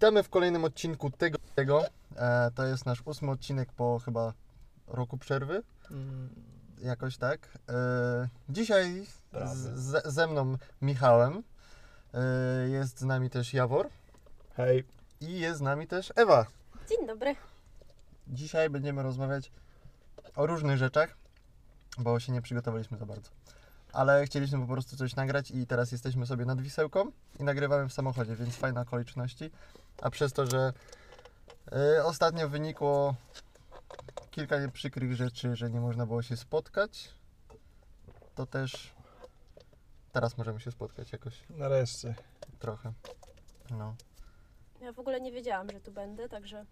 Witamy w kolejnym odcinku tego. tego. E, to jest nasz ósmy odcinek po chyba roku przerwy. Mm, Jakoś tak. E, dzisiaj z, ze mną Michałem. E, jest z nami też Jawor. Hej. I jest z nami też Ewa. Dzień dobry. Dzisiaj będziemy rozmawiać o różnych rzeczach, bo się nie przygotowaliśmy za bardzo. Ale chcieliśmy po prostu coś nagrać i teraz jesteśmy sobie nad Wisełką i nagrywamy w samochodzie, więc fajne okoliczności. A przez to, że y, ostatnio wynikło kilka przykrych rzeczy, że nie można było się spotkać, to też teraz możemy się spotkać jakoś Nareszcie. trochę. No. Ja w ogóle nie wiedziałam, że tu będę, także.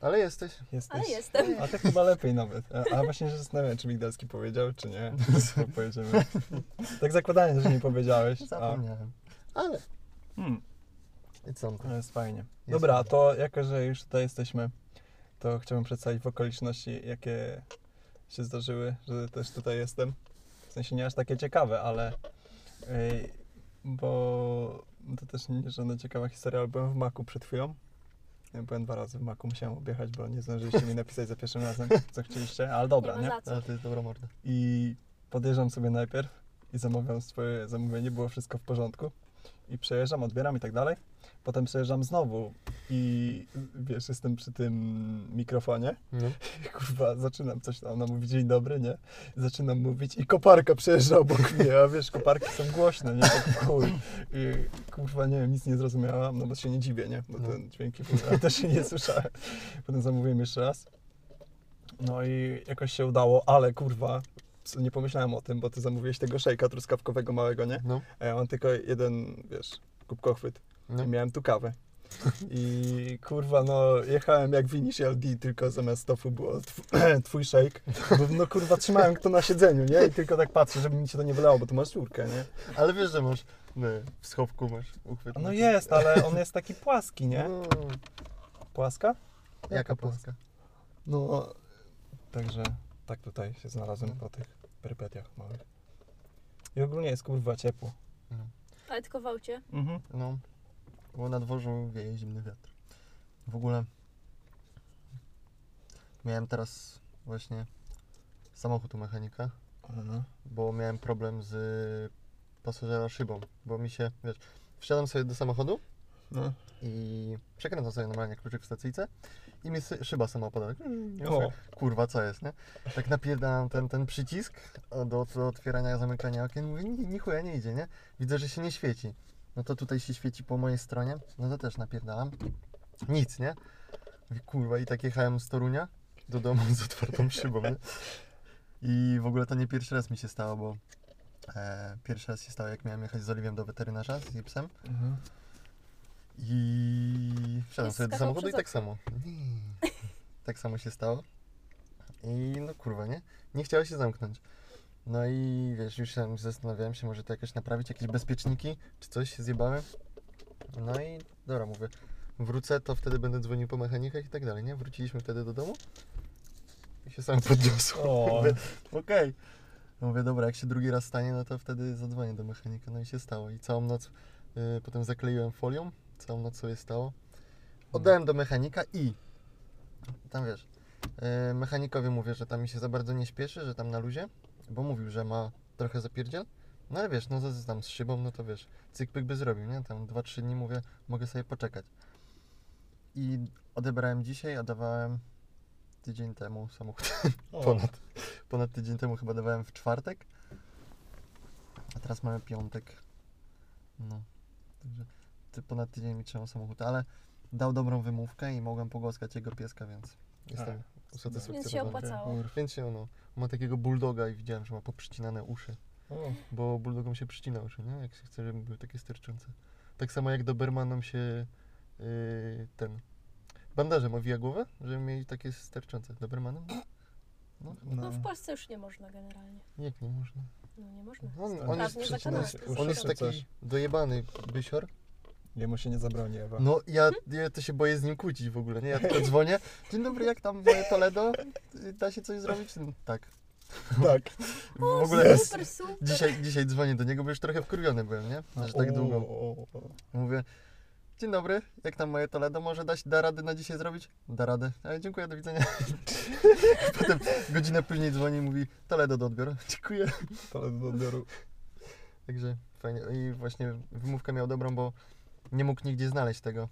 Ale jesteś. Jesteś. Ale jestem. A to chyba lepiej nawet. A, a właśnie się zastanawiam, czy Migdalski powiedział, czy nie. Co Pojedziemy. Tak zakładając, że nie powiedziałeś. A, Zapomniałem. Ale hmm, it's on. to jest fajnie. Jest Dobra, fajnie. to jako, że już tutaj jesteśmy, to chciałbym przedstawić w okoliczności, jakie się zdarzyły, że też tutaj jestem. W sensie nie aż takie ciekawe, ale ej, bo to też nie żadna ciekawa historia, ale byłem w Maku przed chwilą. Ja byłem dwa razy w Maku, musiałem objechać, bo nie zdążyliście mi napisać za pierwszym razem, co chcieliście, ale dobra, nie nie? co. Ale to jest dobra morda. I podjeżdżam sobie najpierw i zamawiam swoje zamówienie, było wszystko w porządku. I przejeżdżam, odbieram i tak dalej. Potem przejeżdżam znowu i wiesz, jestem przy tym mikrofonie. No. Kurwa, zaczynam coś tam, ona mówi dzień dobry, nie? Zaczynam mówić i koparka przejeżdża obok mnie, a wiesz, koparki są głośne, nie? Tak chuj. I kurwa, nie wiem, nic nie zrozumiałam, no bo się nie dziwię, nie? Bo No. ten dźwięki ale też się nie słyszałem. Potem zamówiłem jeszcze raz. No i jakoś się udało, ale kurwa, nie pomyślałem o tym, bo ty zamówiłeś tego szejka truskawkowego małego, nie? No. A ja mam tylko jeden, wiesz, kubkochwyt. No. I miałem tu kawę. I kurwa, no jechałem jak w Initial D, tylko zamiast tofu było tw- twój shake. Bo, no kurwa, trzymałem to na siedzeniu, nie? I tylko tak patrzę, żeby mi się to nie wylało, bo tu masz czwórkę, nie? Ale wiesz, że masz no, w schowku masz uchwyt. No jest, ale on jest taki płaski, nie? No, Płaska? jaka płaska? No, także tak tutaj się znalazłem po tych perypetiach małych. I ogólnie jest kurwa ciepło. Ale tylko w aucie. Mhm. No, bo na dworzu wieje zimny wiatr. W ogóle miałem teraz właśnie samochód u mechanika, Aha. bo miałem problem z pasażera szybą, bo mi się, wiesz, wsiadam sobie do samochodu No. i przekręcam sobie normalnie kluczyk w stacyjce i mi szyba sama opada. Ja O. mówię, Kurwa, co jest, nie? Tak napierdalam ten, ten przycisk do, do otwierania, zamykania okien, mówię, ni, ni nie idzie, nie? Widzę, że się nie świeci. No to tutaj się świeci po mojej stronie, no to też napierdalam. Nic, nie? Mówię, kurwa, i tak jechałem z Torunia do domu z otwartą szybą, nie? I w ogóle to nie pierwszy raz mi się stało, bo e, pierwszy raz się stało, jak miałem jechać z Oliwiem do weterynarza, z Gipsem. Mhm. I wsiadłem sobie do skakał samochodu i przez tak samo. tak samo się stało. I no kurwa, nie? Nie chciało się zamknąć. No i wiesz, już tam zastanawiałem się, może to jakoś naprawić, jakieś bezpieczniki, czy coś się zjebałem. No i dobra, mówię, wrócę, to wtedy będę dzwonił po mechanikach i tak dalej, nie? Wróciliśmy wtedy do domu i się sam podniosło. O. Mówię, okej. Mówię, dobra, jak się drugi raz stanie, no to wtedy zadzwonię do mechanika. No i się stało. I całą noc y, potem zakleiłem folią, całą noc sobie stało. Oddałem do mechanika i tam wiesz, y, mechanikowi mówię, że tam mi się za bardzo nie śpieszy, że tam na luzie, bo mówił, że ma trochę zapierdziel. No ale wiesz, no z- tam z szybą, no to wiesz, cyk-pyk by zrobił, nie? Tam 2-3 dni mówię, mogę sobie poczekać. I odebrałem dzisiaj, a dawałem tydzień temu samochód. Ponad, ponad tydzień temu chyba dawałem w czwartek. A teraz mamy piątek. No. Także ponad tydzień mi trzymał samochód, ale dał dobrą wymówkę i mogłem pogłaskać jego pieska, więc jestem usatysfakcjonowany. Więc się opłacało. Więc się ono. Ma takiego bulldoga i widziałem, że ma poprzycinane uszy. O. Bo bulldogom się przycina uszy, nie? Jak się chce, żeby były takie sterczące. Tak samo jak dobermanom się yy, ten bandażem owija głowę, żeby mieli takie sterczące. Dobermanem? No, No. No w Polsce już nie można generalnie. jak nie można. No nie można. On, on jest, on jest taki dojebany bysior. Jemu się nie zabroni, Ewa. No ja, ja to się boję z nim kłócić w ogóle, nie? Ja tylko dzwonię. Dzień dobry, jak tam moje Toledo? Da się coś zrobić? Tak. Tak. W ogóle Super, super. dzisiaj, dzisiaj dzwonię do niego, bo już trochę wkurwiony byłem, nie? Że tak długo. o, o. Mówię, Dzień dobry, jak tam moje Toledo? Może dać, da radę na dzisiaj zrobić? Da radę. Ale dziękuję, do widzenia. Potem godzinę później dzwoni i mówi Toledo do odbioru. Dziękuję. Ale do odbioru. Także fajnie. I właśnie wymówkę miał dobrą, bo nie mógł nigdzie znaleźć tego,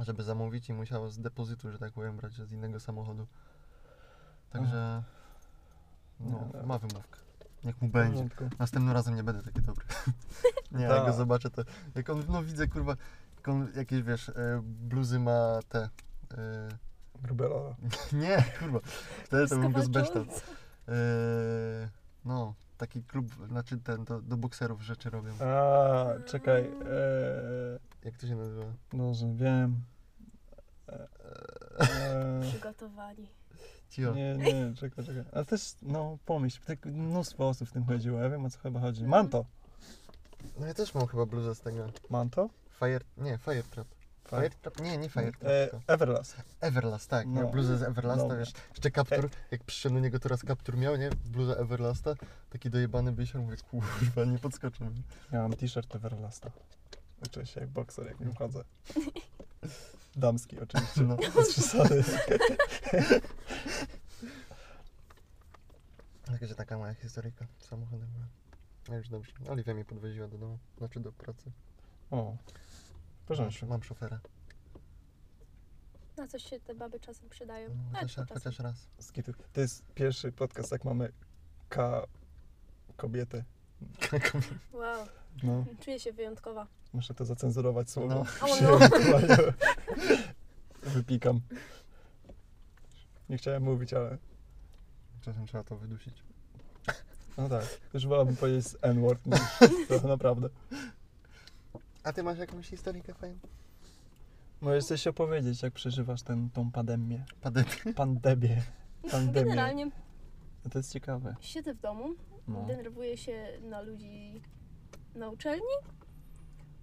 żeby zamówić i musiał z depozytu, że tak powiem, brać z innego samochodu. Także no, nie. ma wymówkę. Niech mu będzie. porządku. Następnym razem nie będę taki dobry. nie, jak Tak. go zobaczę, to jak on, no widzę, kurwa, jak on jakieś, wiesz, e, bluzy ma te... E, Grubela. nie, kurwa, wtedy to bym go zbeształ. Skawaczując. E, no, taki klub, znaczy ten, do, do bokserów rzeczy robią. A, czekaj. Eee, Jak to się nazywa? Boże, wiem. Eee, Przygotowani. Cio. nie, nie, czekaj, czekaj. Ale też, no, pomyśl, tak mnóstwo osób w tym chodziło, ja wiem o co chyba chodzi. Manto. No ja też mam chyba bluzę z tego. Manto? Fire, nie, Fire Trap. Fire Trap? Nie, nie Fire Trap. E, tylko Everlast. Everlast, tak. no. Miał bluzę z Everlasta, No. wiesz. Jeszcze kaptur, jak przyszedłem do niego, teraz kaptur miał, nie? Bluzę Everlasta. Taki dojebany bysior, mówię, kurwa, nie podskoczę. Ja mam t-shirt Everlasta. Uczę się jak bokser, jak nim chodzę. Damski oczywiście. No. Bez przesady. Także taka moja historyjka samochodem. No już dobrze. Oliwia mnie podwoziła do domu, znaczy do pracy. O, w Mam, porządku. mam szofera. Na coś się te baby czasem przydają. No, chociaż, czasem. chociaż raz. Skitu. To jest pierwszy podcast, jak mamy K kobiety. Wow, No, czuję się wyjątkowa. Muszę to zacenzurować słowo. No. O no. Wypikam. Nie chciałem mówić, ale Czasem trzeba to wydusić. no tak. Już wolałbym powiedzieć z N-word niż to naprawdę. A ty masz jakąś historyjkę fajną? Możesz coś opowiedzieć, jak przeżywasz ten, tą pandemię. Pandemię? Pandemię. Pandemię. Generalnie No to jest ciekawe. siedzę w domu, No. denerwuję się na ludzi na uczelni, no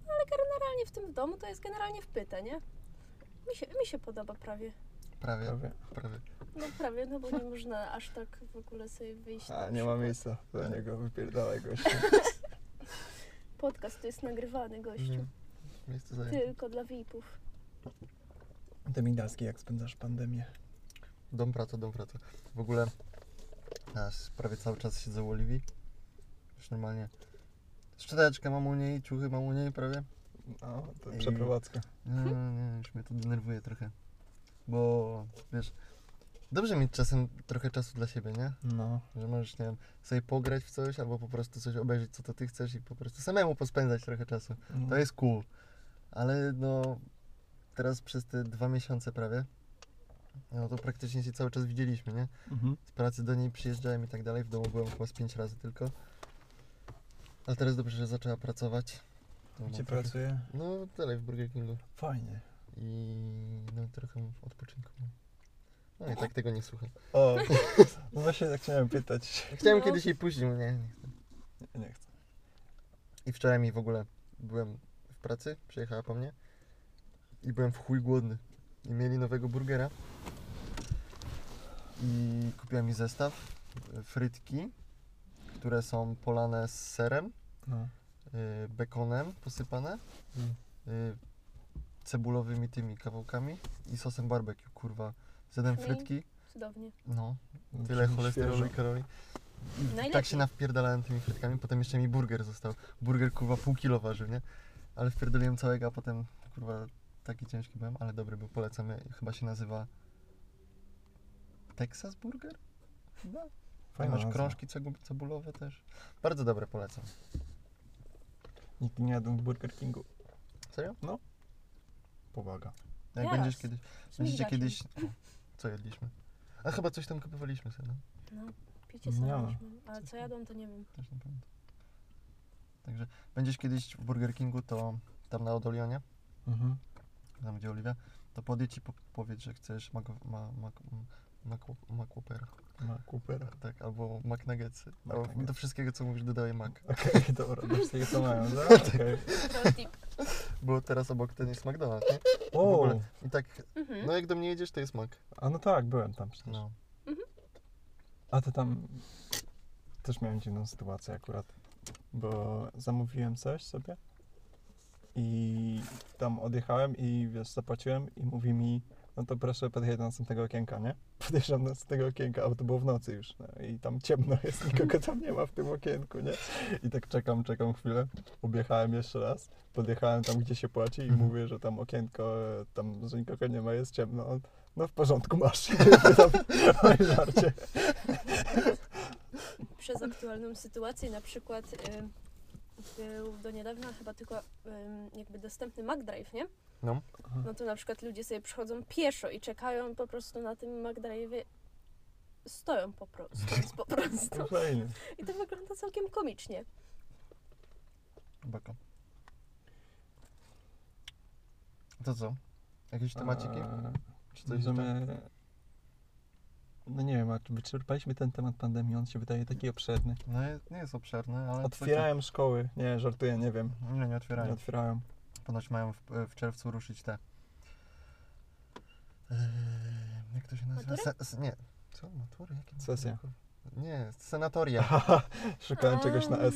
ale generalnie w tym domu to jest generalnie wpyte, nie? Mi się, mi się podoba prawie. Prawie, Prawie. prawie. No prawie, no bo nie można aż tak w ogóle sobie wyjść. A, nie ma miejsca dla niego, wypierdalaj gościu. Podcast to jest nagrywany, gościu. Mhm. Miejsce zajęte. Tylko dla VIP-ów. Ty Migdalski, jak spędzasz pandemię? Dom praca, dom praca. W ogóle aż prawie cały czas siedzę u Oliwii. Już normalnie. Szczoteczkę mam u niej, ciuchy mam u niej prawie. No, to I- przeprowadzka. Nie, nie, już mnie to denerwuje trochę. Bo wiesz, dobrze mieć czasem trochę czasu dla siebie, nie? No. Że możesz, nie wiem, sobie pograć w coś, albo po prostu coś obejrzeć, co to ty chcesz i po prostu samemu pospędzać trochę czasu. no. To jest cool. Ale no, teraz przez te dwa miesiące prawie, no to praktycznie się cały czas widzieliśmy, nie? Mhm. Z pracy do niej przyjeżdżałem i tak dalej. W domu byłem chyba z pięć razy tylko. Ale teraz dobrze, że zaczęła pracować. To Gdzie pracuje? No, dalej w Burger Kingu. Fajnie. I no trochę odpoczynku. mam. No i tak tego nie słucham. O, no właśnie tak chciałem pytać. Chciałem No. kiedyś jej no nie, nie chcę. Nie, nie chcę. I wczoraj mi w ogóle byłem w pracy, przyjechała po mnie i byłem w chuj głodny. I mieli nowego burgera. I kupiłem mi zestaw, y, frytki, które są polane z serem, No. y, bekonem posypane, Mm. y, cebulowymi tymi kawałkami i sosem barbecue, kurwa. Zjadłem frytki, Cudownie. no, tyle cholesterolu i świeżo. kalorii. I tak Najlepiej. się nawpierdalałem tymi frytkami, potem jeszcze mi burger został. Burger kurwa pół kilo ważył, nie? Ale wpierdoliłem całego, a potem kurwa taki ciężki byłem, ale dobry był, polecam. Chyba się nazywa Texas Burger? Chyba. Fajnie, Fajna masz nazwa. krążki cebulowe też. Bardzo dobre, polecam. Nigdy nie jadłem w Burger Kingu. Serio? Powaga. Jak Ja będziesz kiedyś, będziecie kiedyś... Co jedliśmy? A chyba coś tam kupowaliśmy sobie, no? No, picie Nie. Ale co jadą, to nie wiem. Też nie pamiętam. Także będziesz kiedyś w Burger Kingu, to tam na Odolionie, Mhm. tam gdzie Oliwia, to podjedź i po, powiedz, że chcesz mac, ma, mac, mac, mac Whoppera, Ma Coopera. tak, albo McNuggetsy. Mac Albo Nuggets. do wszystkiego, co mówisz, dodaję Mac. Okej, dobra, do wszystkiego co mają, no? Okej. Pro tip. Bo teraz obok ten jest McDonald's, nie? W O, ogóle. I tak, Mhm. no jak do mnie jedziesz, to jest Mac. a no tak, byłem tam przecież. No. A to tam też miałem dziwną sytuację akurat, bo zamówiłem coś sobie I tam odjechałem i wiesz, zapłaciłem i mówi mi, no to proszę podjechać do następnego okienka, nie? Podjeżdżam do następnego okienka, a to było w nocy już, no, i tam ciemno jest, nikogo tam nie ma w tym okienku, nie? I tak czekam, czekam chwilę, objechałem jeszcze raz, podjechałem tam, gdzie się płaci i Mhm. mówię, że tam okienko, tam, że nikogo nie ma, jest ciemno. On, no w porządku, masz. Pytam, oj, żarcie. Przez aktualną sytuację na przykład y, był do niedawna chyba tylko jakby dostępny McDrive, nie? No. No to na przykład ludzie sobie przychodzą pieszo i czekają po prostu na tym McDrive'ie. Stoją po prostu, stojąc po prostu. Fajnie. I to wygląda całkiem komicznie. Baka. To co? Jakieś temaciki? A, Czy coś? Możemy... No nie wiem, a czy wyczerpaliśmy ten temat pandemii, on się wydaje taki obszerny. No jest- nie jest obszerny, ale... Otwierają szkoły, nie, żartuję, nie wiem. Nie, nie Nie otwierają. otwierają. Ponoć mają w, w czerwcu ruszyć te... Eee, jak to się nazywa? Se, se, nie. Co? Matury? Jakie Sesja. matury? Nie, senatoria. Szukałem czegoś na S.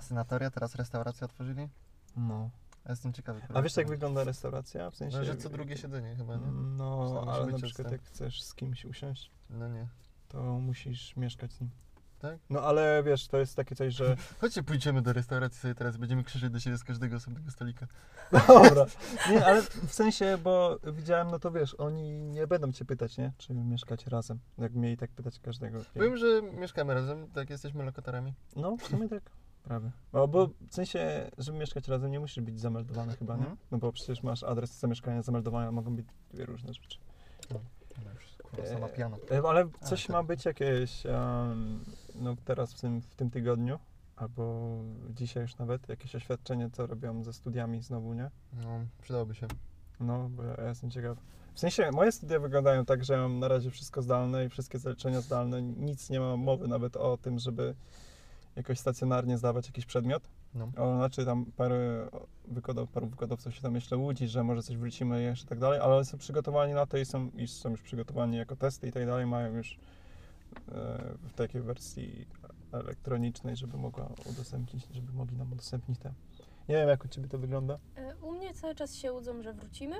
Senatoria, teraz restaurację otworzyli. No. Ja jestem ciekawy. A wiesz jak wygląda restauracja? W sensie... No, że co drugie siedzenie chyba, nie? No, ale na przykład jak chcesz z kimś usiąść, No nie. to musisz mieszkać z nim. Tak? No ale wiesz, to jest takie coś, że... Chodźcie, pójdziemy do restauracji sobie teraz, będziemy krzyczeć do siebie z każdego osobnego stolika. Dobra. Nie, ale w sensie, bo widziałem, no to wiesz, oni nie będą cię pytać, nie? Czy mieszkać razem. Jak mieli tak pytać każdego. Powiem, że mieszkamy razem, tak jesteśmy lokatorami. No, w sumie tak. Prawie. No, bo w sensie, żeby mieszkać razem, nie musisz być zameldowany chyba, nie? Mhm. No bo przecież masz adres zamieszkania, zameldowania, mogą być dwie różne rzeczy. Kurwa, sama piana. E, Ale coś tak. ma być jakieś, em, no teraz w tym, w tym tygodniu, albo dzisiaj już nawet, jakieś oświadczenie, co robią ze studiami znowu, nie? No, przydałoby się. No, bo ja jestem ciekaw. W sensie, moje studia wyglądają tak, że mam na razie wszystko zdalne i wszystkie zaliczenia zdalne. Nic nie ma mowy nawet o tym, żeby jakoś stacjonarnie zdawać jakiś przedmiot. No. O, znaczy tam parę wykładów, paru wykładowców się tam jeszcze łudzi, że może coś wrócimy jeszcze i tak dalej, ale są przygotowani na to i są, i są już przygotowani jako testy i tak dalej, mają już e, w takiej wersji elektronicznej, żeby mogła udostępnić, żeby mogli nam udostępnić te. Nie wiem, jak u Ciebie to wygląda. E, U mnie cały czas się łudzą, że wrócimy.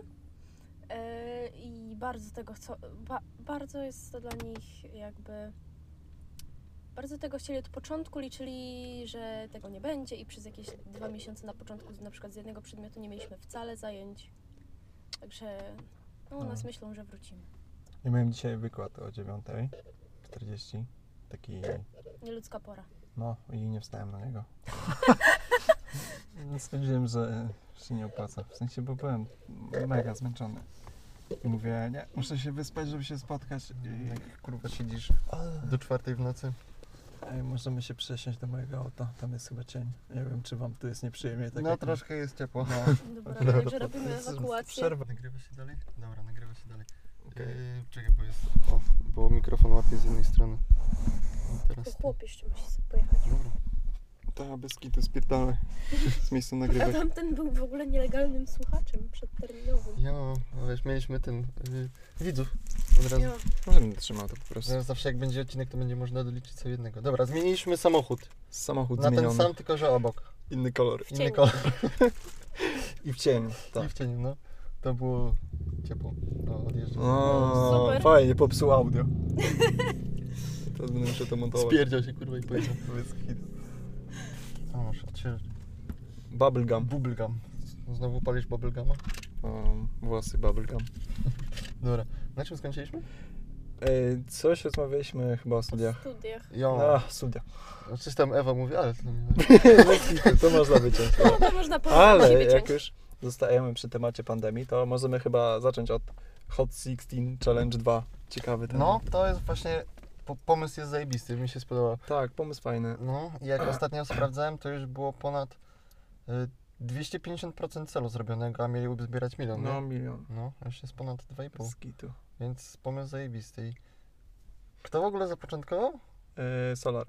E, I bardzo tego chcą. Ba, bardzo jest to dla nich jakby. Bardzo tego chcieli od początku, liczyli, że tego nie będzie i przez jakieś dwa miesiące na początku na przykład z jednego przedmiotu nie mieliśmy wcale zajęć. Także no, u No. nas myślą, że wrócimy. Ja miałem dzisiaj wykład o 9.40, taki, Nieludzka pora. no i nie wstałem na niego. Stwierdziłem, że się nie opłaca, w sensie, bo byłem mega zmęczony. I mówię, nie, muszę się wyspać, żeby się spotkać. I Jak kurwa siedzisz do czwartej w nocy. Ej, możemy się przesiąść do mojego auta, tam jest chyba cień. Nie wiem, czy wam tu jest nieprzyjemnie. Tak no jak troszkę jest ciepło. No, Dobra, Dobra, także robimy jest ewakuację. Przerwa. Nagrywa się dalej? Dobra, nagrywa się dalej. Okej. Yy, czekaj, bo jest... O, bo mikrofon łapie z jednej strony. Teraz... To chłop jeszcze musi sobie pojechać. Dobra. Ta bez kitu spierdalaj z miejsca A nagrywać. tamten był w ogóle nielegalnym słuchaczem przedterminowym. Jo, no wiesz, mieliśmy ten... Yy, widzów od razu. Jo. Może będę trzymał to po prostu. Zaraz zawsze jak będzie odcinek, to będzie można doliczyć co jednego. Dobra, zmieniliśmy samochód. Samochód Na ten zmieniony. sam, tylko że obok. Inny kolor. W Inny kolor. I w cieniu. I Tak. w cieniu, no. To było ciepło. No, odjeżdżam. O, Super. fajnie, popsuł audio. Teraz będę musiał to montować. Spierdział się kurwa i powiedział. Bez kitu. Masz? Odśwież... Bubblegum. Bubblegum. Znowu palisz bubbleguma? Um, włosy bubblegum. Dobra. Na czym skończyliśmy? Ej, coś rozmawialiśmy chyba o studiach. studiach. Jo. A, studia. Coś tam Ewa mówi, ale to nie to można wyciąć. No to można po Ale jak wyciąć. już zostajemy przy temacie pandemii, to możemy chyba zacząć od Hot 16 Challenge 2. Ciekawy temat. No, to jest właśnie... Po, pomysł jest zajebisty, mi się spodobał. Tak, pomysł fajny. No, i jak ostatnio sprawdzałem, to już było ponad y, 250% celu zrobionego, a mieli uzbierać milion, No, nie? milion. No, już jest ponad 2,5, Z kitu. więc pomysł zajebisty. I Kto w ogóle zapoczątkował? Yy, Solar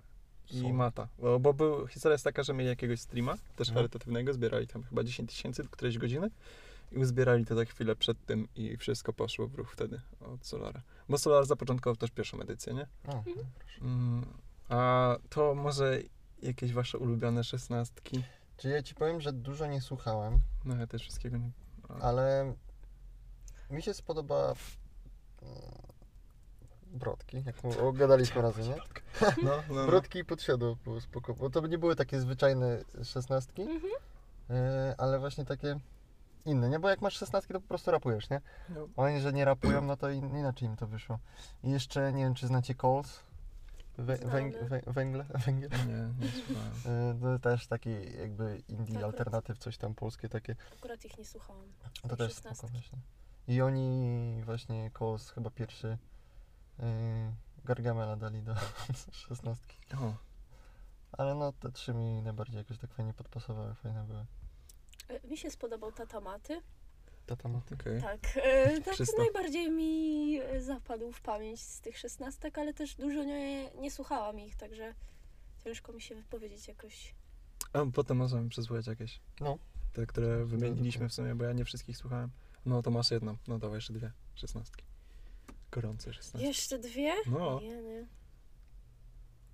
i Solar. Mata. Bo, bo był, historia jest taka, że mieli jakiegoś streama, też No. charytatywnego, zbierali tam chyba 10 tysięcy którejś godziny i uzbierali to za chwilę przed tym i wszystko poszło w ruch wtedy od Solara. Bo Solar zapoczątkował też pierwszą edycję, nie? O, Mm, a to może jakieś wasze ulubione szesnastki? Czyli ja ci powiem, że dużo nie słuchałem, No ja też wszystkiego nie... a- ale mi się spodoba mm, Brodki, jak mu- gadaliśmy razy, nie? No, no, no. Brodki i podsiadło było spoko, bo to nie były takie zwyczajne szesnastki, Mhm. e, ale właśnie takie inne, nie? Bo jak masz szesnastki, to po prostu rapujesz, nie? No. Oni, że nie rapują, no to in, inaczej im to wyszło. I jeszcze, nie wiem, czy znacie Coles? Wę, węg, węgle? Węgiel? Nie, nie słuchałem. E, To też taki jakby indie Akurat. alternatyw, coś tam polskie takie. Akurat ich nie słuchałam. To Tej też spoko właśnie. I oni właśnie Coles chyba pierwszy yy, Gargamela dali do szesnastki. O, Ale no te trzy mi najbardziej jakoś tak fajnie podpasowały, fajne były. E, Mi się spodobał Tatamaty. Tatamaty. okej. Tak, e, tak Czysto. najbardziej mi e, zapadł w pamięć z tych szesnastek, ale też dużo nie, nie słuchałam ich, także ciężko mi się wypowiedzieć jakoś. A potem możemy przesłuchać jakieś. No. Te, które wymieniliśmy w sumie, bo ja nie wszystkich słuchałem. No to masz jedną. No dawaj jeszcze dwie. Szesnastki. Gorące szesnastki. Jeszcze dwie? No. Nie, nie.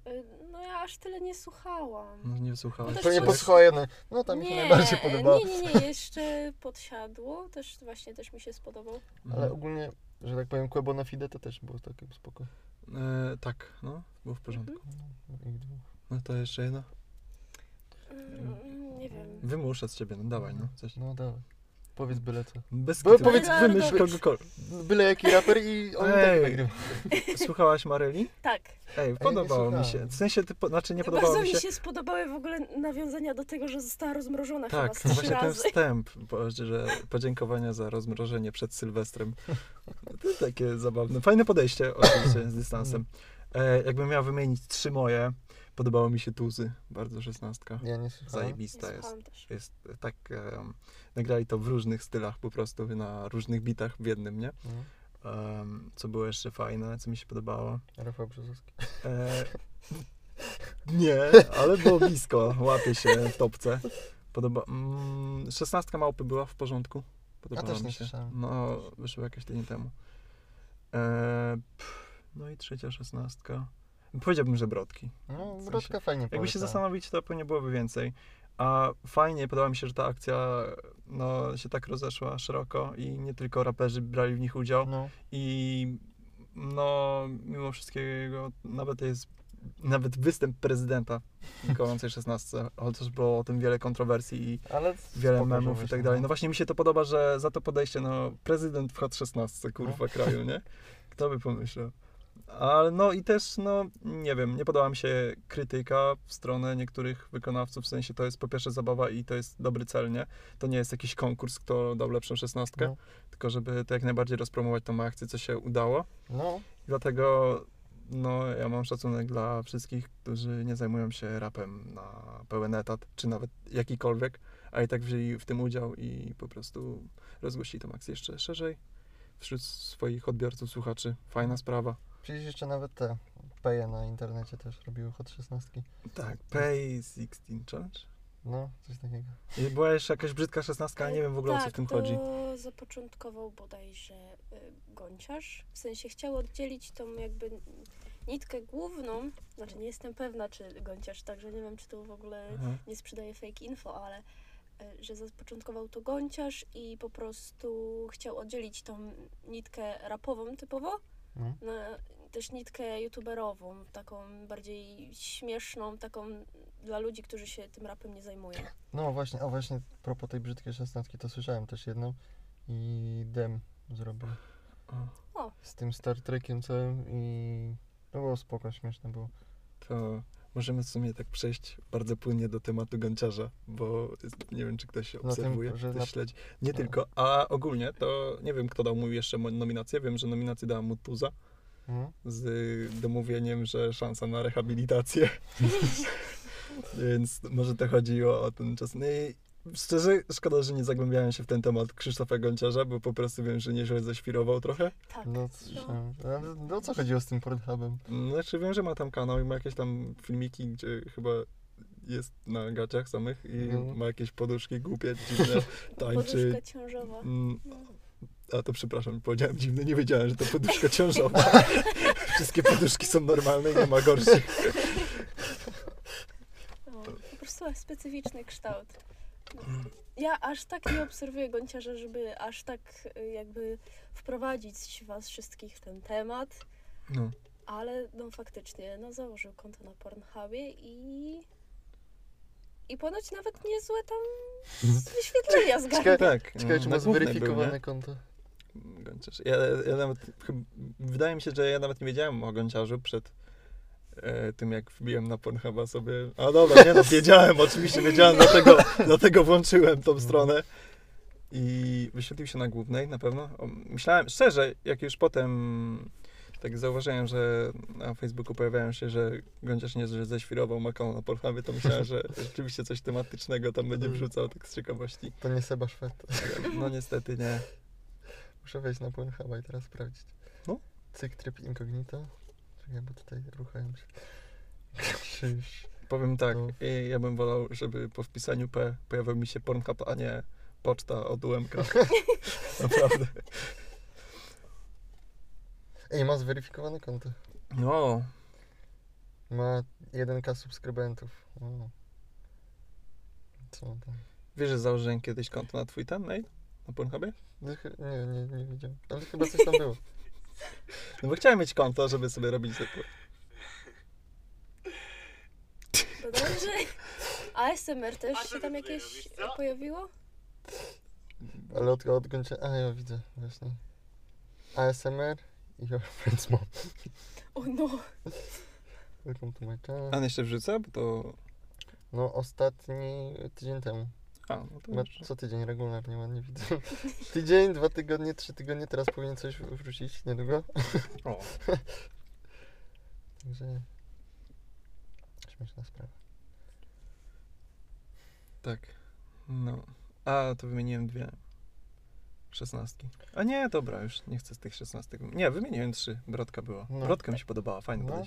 E, No ja aż tyle nie słuchałam. No nie słuchałeś. To Pewnie coś- posłuchała jedno. No tam mi się najbardziej podobało. Nie, nie, nie, jeszcze podsiadło, też właśnie też mi się spodobał. Ale ogólnie, że tak powiem, Quebo na Fide to też było takie spoko. E, tak, no, było w porządku. No, ich dwóch. No to jeszcze jedno. Mm, Nie wiem. Wymuszę z ciebie, no dawaj, no. Coś. No dawaj. Powiedz byle co. Bez Bo powiedz- wymyśl kogokolwiek. Byle jaki raper i on Ej. tak nagrywa. Słuchałaś Maryli? Tak. Ej, podobało mi się. W sensie, ty, po- znaczy nie podobało Bardzo mi się. mi się spodobały w ogóle nawiązania do tego, że została rozmrożona Tak, chyba właśnie ten razy. wstęp, bo- że podziękowania za rozmrożenie przed Sylwestrem. To takie zabawne. Fajne podejście oczywiście z dystansem. E, jakbym miał wymienić trzy moje, podobało mi się Tuzy, bardzo szesnastka. Ja nie słuchałem. Zajebista Nie jest. Jest tak, em, nagrali to w różnych stylach po prostu, na różnych bitach w jednym, nie? Em, co było jeszcze fajne, co mi się podobało? Rafał Brzozowski. E, nie, ale było blisko. Łapie się w topce. Podoba... Mm, szesnastka małpy była w porządku. Podobała też mi nie się. słyszałem. No, wyszło jakieś tydzień temu. E, pff, no i trzecia szesnastka. Powiedziałbym, że brodki. No, sensie, Brodka fajnie Jakby się zastanowić, to pewnie byłoby więcej. A fajnie, podoba mi się, że ta akcja no, się tak rozeszła szeroko i nie tylko raperzy brali w nich udział. No, I no, mimo wszystkiego, nawet jest nawet występ prezydenta w gorącej 16, chociaż było o tym wiele kontrowersji i ale wiele memów i tak dalej. no. No właśnie mi się to podoba, że za to podejście, no prezydent w hot 16, kurwa kraju, nie? Kto by pomyślał? Ale no i też, no nie wiem, nie podoba mi się krytyka w stronę niektórych wykonawców, w sensie to jest po pierwsze zabawa i to jest dobry cel, nie? To nie jest jakiś konkurs, kto dał lepszą szesnastkę, No. tylko żeby to jak najbardziej rozpromować tą akcję, co się udało. No, Dlatego no, ja mam szacunek dla wszystkich, którzy nie zajmują się rapem na pełen etat, czy nawet jakikolwiek, a i tak wzięli w tym udział i po prostu rozgłosili tę akcję jeszcze szerzej wśród swoich odbiorców, słuchaczy. Fajna sprawa. Przecież jeszcze nawet te peje na internecie też robiły hot 16. Tak, Pay 16 Challenge. No, coś takiego. I była jeszcze jakaś brzydka szesnastka, ale nie wiem w ogóle o co tak, w tym to chodzi. zapoczątkował bodajże y, Gąciarz. W sensie chciał oddzielić tą jakby nitkę główną. Znaczy nie jestem pewna, czy Gąciarz, także nie wiem, czy to w ogóle Aha. nie sprzedaje fake info, ale y, że zapoczątkował to Gąciarz i po prostu chciał oddzielić tą nitkę rapową typowo No. na też nitkę youtuberową, taką bardziej śmieszną, taką dla ludzi, którzy się tym rapem nie zajmują. no właśnie, a właśnie a propos tej brzydkiej 16 to słyszałem też jedną i Dem zrobił O, z tym Star Trekiem całym i no było spoko, śmieszne było. To możemy w sumie tak przejść bardzo płynnie do tematu gąciarza, bo nie wiem, czy ktoś tym, obserwuje, że ktoś śledzi. Nie no. tylko, a ogólnie to nie wiem, kto dał mu jeszcze nominację. Wiem, że nominację dała mu Tuza No. z domówieniem, że szansa na rehabilitację. Więc może to chodziło o ten czas. No i szczerze, szkoda, że nie zagłębiałem się w ten temat Krzysztofa Gąciarza, bo po prostu wiem, że nieźle zaświrował trochę. Tak. No, no o co chodziło z tym Pornhubem? Znaczy wiem, że ma tam kanał i ma jakieś tam filmiki, gdzie chyba jest na gaciach samych i No. ma jakieś poduszki głupie, dziwne, tańczy. Poduszka ciążowa. Mm, A to przepraszam, powiedziałem dziwne, nie wiedziałem, że to poduszka ciążowa. Wszystkie poduszki są normalne i nie ma gorszych. No, po prostu Ma specyficzny kształt. Ja aż tak nie obserwuję gąciarza, żeby aż tak y, jakby wprowadzić was wszystkich w ten temat, No. ale no faktycznie, no założył konto na Pornhubie i... I ponoć nawet niezłe tam wyświetlenia zgadza. Ciekawe- Tak. Ciekawe, no, czy ma był, zweryfikowane nie? konto. Gonciarz. Ja, ja nawet, wydaje mi się, że ja nawet nie wiedziałem o Gonciarzu przed e, tym, jak wbiłem na Pornhuba sobie. A dobra, nie no, wiedziałem, oczywiście wiedziałem, dlatego, dlatego włączyłem tą stronę. I wyświetlił się na głównej, na pewno. Myślałem, szczerze, jak już potem tak zauważyłem, że na Facebooku pojawiają się, że Gonciarz nie ześwirował ma kanał na Pornhubie, to myślałem, że rzeczywiście coś tematycznego tam będzie wrzucał, tak z ciekawości. To nie Seba Szwed. No niestety nie. Muszę wejść na Pornhuba i teraz sprawdzić. No. Cyk, tryb incognito. Czekaj, bo tutaj ruchają się. Krzyż. Powiem tak, No. i ja bym wolał, żeby po wpisaniu P pojawił mi się Pornhub, a nie poczta od UMK. Naprawdę. Ej, ma zweryfikowane konto. No, Ma 1k subskrybentów. O. Co tam? wiesz, że założyłem kiedyś konto na twój ten mail? Na Pornhubie? Nie, chy- nie, nie, nie widziałem. Ale chyba coś tam było. No bo chciałem mieć konto, żeby sobie robić takie... To dobrze. ASMR też się tam jakieś pojawiło? Ale od, od końca... A, ja widzę właśnie. ASMR i Your Friend's Mom. O no. Welcome to my channel. A jeszcze wrzucę, bo to... No, ostatni tydzień temu. A, no to Ma dobrze. co tydzień regularnie ładnie widzę. Tydzień, dwa tygodnie, trzy tygodnie, teraz powinien coś wrócić niedługo. O, Także... Śmieszna sprawa. tak. No. A, to wymieniłem dwie. Szesnastki. A nie, dobra, już nie chcę z tych szesnastek. Nie, wymieniłem trzy. Brodka była. No. Brodka mi się podobała, fajnie No. no.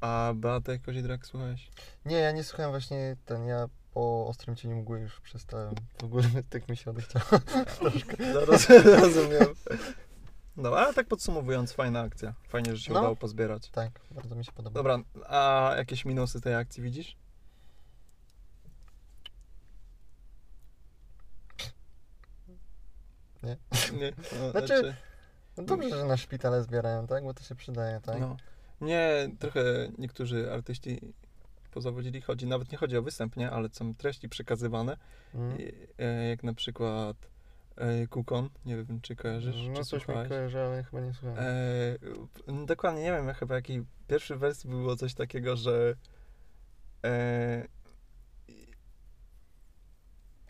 A Beatę Kozidrak słuchałeś? Nie, ja nie słuchałem właśnie ten, ja po Ostrym Cieniu Mgły już przestałem. W ogóle tak mi się odechciało. No, roz, rozumiem. No, ale tak podsumowując, fajna akcja. Fajnie, że się No. udało pozbierać. Tak, bardzo mi się podoba. Dobra, a jakieś minusy tej akcji widzisz? Nie. Nie. No, Znaczy- No dobrze, że na szpitale zbierają, tak? Bo to się przydaje, tak? no. Nie, trochę niektórzy artyści pozawodzili. Chodzi, nawet nie chodzi o występ, nie? Ale są treści przekazywane. Mm. I, e, jak na przykład e, Kukon, nie wiem czy kojarzysz, No czy coś mi słuchałeś. kojarzy, ale chyba nie słuchałem. E, no dokładnie nie wiem, chyba jakiej pierwszej wersji było coś takiego, że e,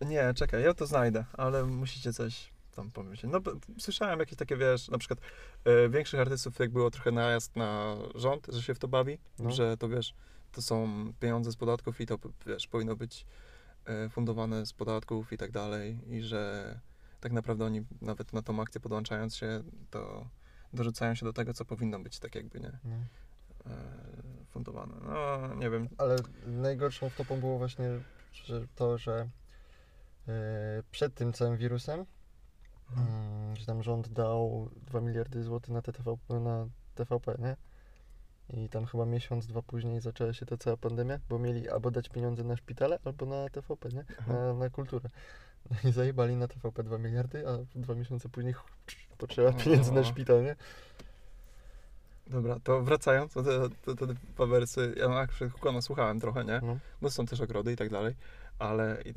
nie, czekaj, ja to znajdę, ale musicie coś tam pomyśleć. No, słyszałem jakieś takie, wiesz, na przykład e, większych artystów, jak było trochę najazd na rząd, że się w to bawi, No. że to wiesz, to są pieniądze z podatków i to, wiesz, powinno być e, fundowane z podatków i tak dalej i że tak naprawdę oni nawet na tą akcję podłączając się, to dorzucają się do tego, co powinno być tak jakby, nie, No. e, fundowane. No, nie wiem, Ale najgorszą wtopą było właśnie że to, że e, przed tym całym wirusem, mm, że tam rząd dał 2 miliardy złotych na, TTV, na TVP, nie? I tam chyba miesiąc, dwa później zaczęła się ta cała pandemia, bo mieli albo dać pieniądze na szpitale, albo na TVP, nie? Na, na kulturę. No i zajebali na TVP 2 miliardy, a dwa miesiące później potrzeba pieniędzy na szpital, nie? Dobra, to wracając do te, te dwa wersy, ja na Kukona słuchałem trochę, nie? No. Bo są też ogrody i tak dalej, ale i,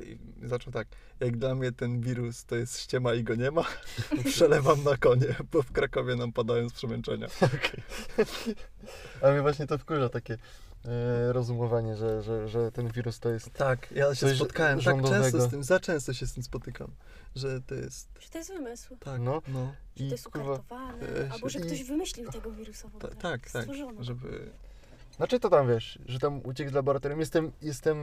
i zaczął tak, jak dla mnie ten wirus to jest ściema i go nie ma, przelewam na konie, bo w Krakowie nam padają z przemęczenia. A mnie właśnie to wkurza takie e, rozumowanie, że, że, że ten wirus to jest Tak, ja się Coś spotkałem tak często z tym, za często się z tym spotykam, że to jest, Że to jest wymysł. tak, No. no, Że to i jest ukartowane. e, Albo że i- ktoś wymyślił tego wirusa w ta, ogóle. tak, tak, Stworzono. żeby, Znaczy to tam wiesz, że tam uciekł z laboratorium. Jestem, jestem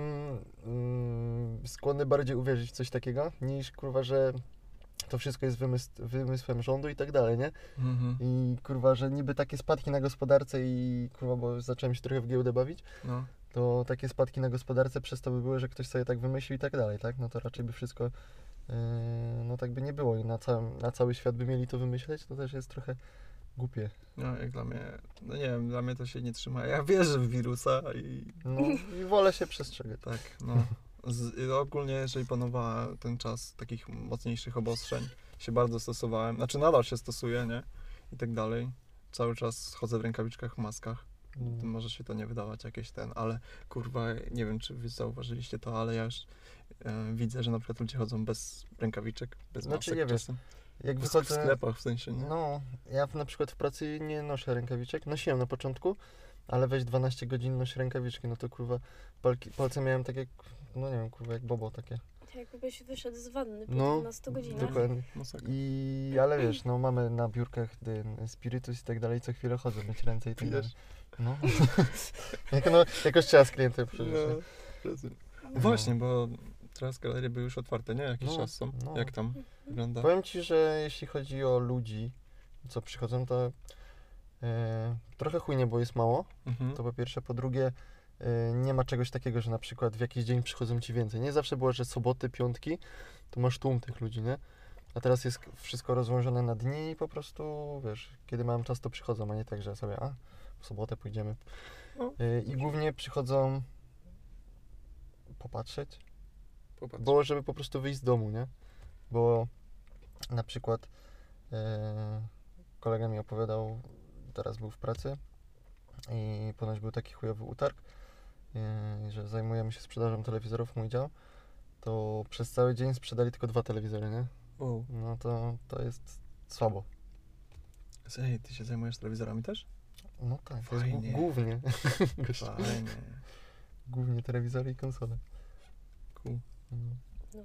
mm, skłonny bardziej uwierzyć w coś takiego, niż kurwa, że to wszystko jest wymysł, wymysłem rządu i tak dalej, nie? mhm, I kurwa, że niby takie spadki na gospodarce i kurwa, bo zacząłem się trochę w giełdę bawić, no, to takie spadki na gospodarce przez to by były, że ktoś sobie tak wymyślił i tak dalej, tak? No to raczej by wszystko, yy, no tak by nie było i na, całym, na cały świat by mieli to wymyśleć, to też jest trochę głupie. no jak dla mnie, no nie wiem, dla mnie to się nie trzyma, ja wierzę w wirusa i No i wolę się przestrzegać. tak, no, Z, ogólnie, jeżeli panowała ten czas takich mocniejszych obostrzeń, się bardzo stosowałem. Znaczy nadal się stosuję, nie? I tak dalej. Cały czas chodzę w rękawiczkach, w maskach. Mm. Może się to nie wydawać jakieś ten, ale kurwa, nie wiem, czy wy zauważyliście to, ale ja już e, widzę, że na przykład ludzie chodzą bez rękawiczek, bez Znaczy, masek nie czasem. Jak W sklepach w sensie, nie? No, ja w- na przykład w pracy nie noszę rękawiczek. Nosiłem na początku, ale weź 12 godzin noś rękawiczki, no to kurwa palki, palce miałem tak jak, no nie wiem, kurwa jak bobo takie. Jakbyś wyszedł z wanny po No, 12 godzinach. Dokładnie. I, ale wiesz, no mamy na biurkach ten spirytus i tak dalej, co chwilę chodzę, myć ręce i tak dalej. No. Jak, no, jakoś trzeba z klientem przeżyć. No, rozumiem. Właśnie, bo teraz galerie były już otwarte, nie? Jakiś No, czas są. no. Jak tam wygląda? Powiem Ci, że jeśli chodzi o ludzi, co przychodzą, to e, trochę chujnie, bo jest mało. Mhm. To po pierwsze. Po drugie, y, nie ma czegoś takiego, że na przykład w jakiś dzień przychodzą ci więcej. Nie zawsze było, że soboty, piątki, to masz tłum tych ludzi, nie? A teraz jest wszystko rozłożone na dni i po prostu, wiesz, kiedy mam czas, to przychodzą, a nie tak, że sobie, a, w sobotę pójdziemy. No. Y, I głównie przychodzą popatrzeć, Popatrz. bo żeby po prostu wyjść z domu, nie? Bo na przykład e, kolega mi opowiadał, teraz był w pracy i ponoć był taki chujowy utarg, e, że zajmujemy się sprzedażą telewizorów, mój dział, to przez cały dzień sprzedali tylko dwa telewizory, nie? Wow. No to, to jest słabo. Ej, ty się zajmujesz telewizorami też? No tak, to jest Fajnie. głównie, Fajnie. głównie telewizory i konsole. Cool. No.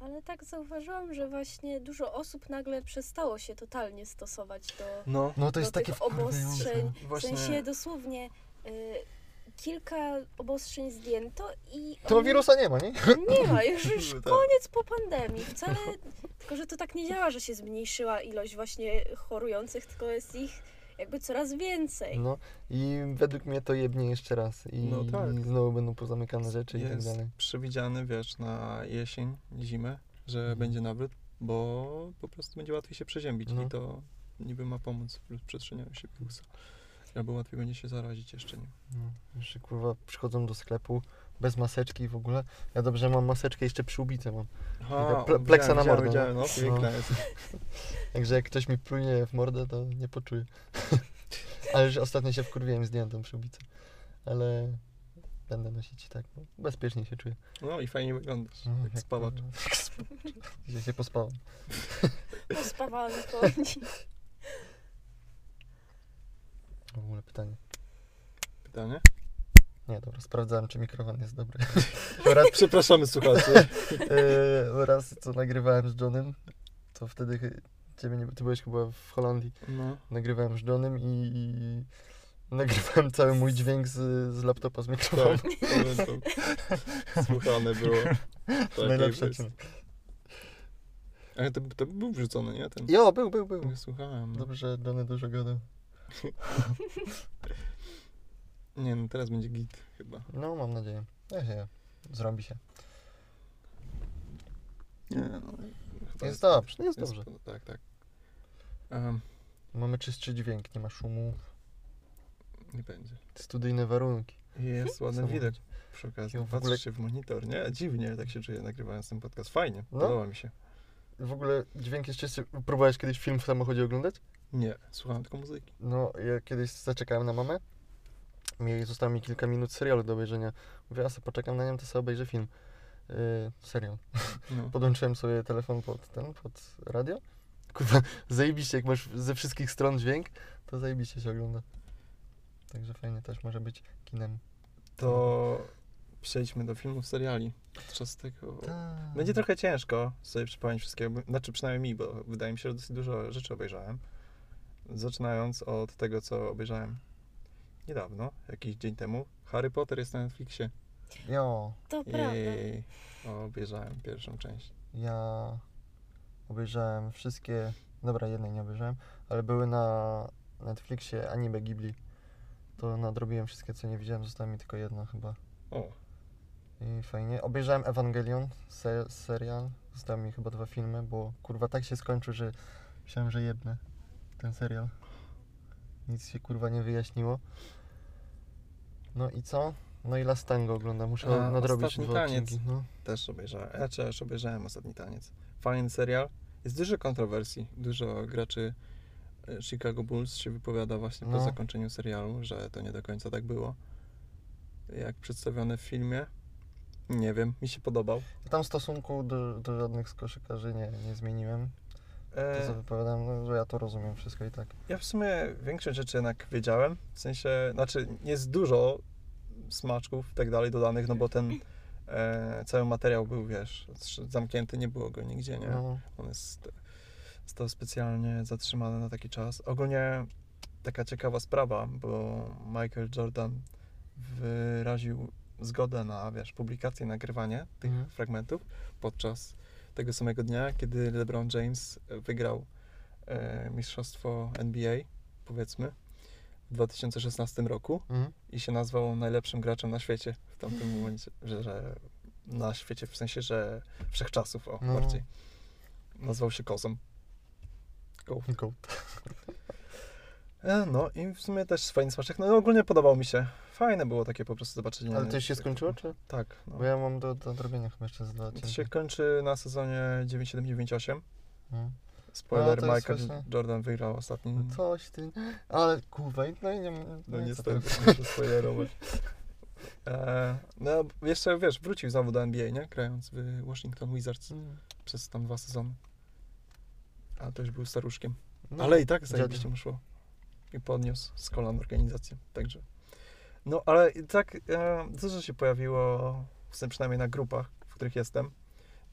Ale tak zauważyłam, że właśnie dużo osób nagle przestało się totalnie stosować do, No, No to do jest takie tych wkurwiające. obostrzeń. właśnie. W sensie dosłownie y, kilka obostrzeń zdjęto i To oni- wirusa nie ma, nie? nie ma, już, już Tak. koniec po pandemii. Wcale, tylko że to tak nie działa, że się zmniejszyła ilość właśnie chorujących, tylko jest ich jakby coraz więcej. No i według mnie to jebnie jeszcze raz i No tak. znowu będą pozamykane rzeczy i tak jest dalej. przewidziany, wiesz, na jesień, zimę, że Mhm. będzie nawrót, bo po prostu będzie łatwiej się przeziębić No. i to niby ma pomóc w przetrzenianiu się wirusa. Albo łatwiej będzie się zarazić jeszcze nim. No, jeszcze kurwa przychodzą do sklepu bez maseczki w ogóle. Ja dobrze mam maseczkę, jeszcze przyłbicę mam. Ple- pleksa na mordę, Widziałem, no. no, jest. Także jak ktoś mi plunie w mordę, to nie poczuję. Ale że ostatnio się wkurwiłem, zdjąłem tą przyłbicę. Ale będę nosić i tak. No, bezpiecznie się czuję. No i fajnie wyglądasz, No, jak jak spawacz. Dzisiaj się pospałem. Pospawany koni. W ogóle pytanie. Pytanie? Nie, dobra, sprawdzałem, czy mikrofon jest dobry. Raz, przepraszamy słuchaczy. Yy, raz co nagrywałem z Johnem, to wtedy ciebie nie, ty byłeś chyba w Holandii. No. Nagrywałem z Johnem i, i nagrywałem cały mój dźwięk z, z laptopa z mikrofonu. Tak, pamiętam. Słuchane było. Tak, odcinek. Ale to, to był wrzucony, nie? Ten. Jo, był, był, był. Nie słuchałem. No. Dobrze, Johnny dużo gadał. Nie, no teraz będzie git chyba. No, mam nadzieję. Ja się, zrobi się. Nie, no. chyba Jest dobrze, jest jest- dobrze. Tak, tak. Um, Mamy czystszy dźwięk, nie ma szumu, nie będzie. studyjne warunki. Jest ładny widok przy okazji. Ja w ogóle- się w monitor, nie? Dziwnie tak się czuję nagrywając ten podcast. Fajnie, No. podoba mi się. W ogóle dźwięk jest czysty. Próbowałeś kiedyś film w samochodzie oglądać? Nie, słucham tylko muzyki. No, ja kiedyś zaczekałem na mamę. Mi zostało mi kilka minut serialu do obejrzenia. Mówię, a sobie poczekam na nią, to sobie obejrzę film. Yy, serial. No. Podłączyłem sobie telefon pod ten, pod radio. Kurwa, zajebiście, jak masz ze wszystkich stron dźwięk, to zajebiście się ogląda. Także fajnie też może być kinem. To przejdźmy do filmów, seriali. Podczas tego... Tak. Będzie trochę ciężko sobie przypomnieć wszystkiego, znaczy przynajmniej mi, bo wydaje mi się, że dosyć dużo rzeczy obejrzałem. Zaczynając od tego, co obejrzałem niedawno, jakiś dzień temu. Harry Potter jest na Netflixie. Jo, To prawda. I obejrzałem pierwszą część. ja obejrzałem wszystkie, dobra, jednej nie obejrzałem, ale były na Netflixie anime Ghibli. To nadrobiłem wszystkie, co nie widziałem, została mi tylko jedna chyba. O, I fajnie. Obejrzałem Evangelion, se serial. Zostały mi chyba dwa filmy, bo kurwa tak się skończył, że myślałem, że jebnę ten serial. Nic się kurwa nie wyjaśniło. No i co? No i Last Tango oglądam, muszę A, nadrobić Ostatni dwa taniec. odcinki. No. Też obejrzałem. Ja też obejrzałem Ostatni Taniec. Fajny serial. Jest dużo kontrowersji. Dużo graczy e, Chicago Bulls się wypowiada właśnie po No. zakończeniu serialu, że to nie do końca tak było. Jak przedstawione w filmie. Nie wiem, mi się podobał. Tam stosunku do, do żadnych z koszykarzy nie, nie zmieniłem. To co E, wypowiadam, no, że ja to rozumiem wszystko i tak. ja w sumie większość rzeczy jednak wiedziałem. W sensie, znaczy jest dużo smaczków i tak dalej dodanych, no bo ten e, cały materiał był, wiesz, zamknięty, nie było go nigdzie, nie? No, On jest, został specjalnie zatrzymany na taki czas. Ogólnie taka ciekawa sprawa, bo Michael Jordan wyraził zgodę na, wiesz, publikację, nagrywanie tych Mhm. fragmentów podczas tego samego dnia, kiedy LeBron James wygrał e, mistrzostwo NBA, powiedzmy, w 2016 roku mhm. i się nazwał najlepszym graczem na świecie w tamtym momencie, że, że na świecie, w sensie, że wszechczasów, o, No. bardziej. Nazwał się Kozem. Go. Go. E, No i w sumie też fajny smaczek. No ogólnie podobał mi się. Fajne było takie po prostu zobaczenie. Ale to już się skończyło, czy? Tak. No. Bo ja mam do, do odrobienia chyba jeszcze z dwa To się kończy na sezonie 97-98. No. Spoiler, No, Michael właśnie- Jordan wygrał ostatni. No Coś ty. Ale kurwa, no i nie. No nie, niestety, muszę spoilerować. E, no jeszcze, wiesz, wrócił znowu do NBA, nie? Grając w Washington Wizards Mm. przez tam dwa sezony. A to już był staruszkiem. No, Ale i tak zajebiście mu szło. I podniósł z kolan organizację, także. No, ale tak e, dużo się pojawiło, w sensie przynajmniej na grupach, w których jestem,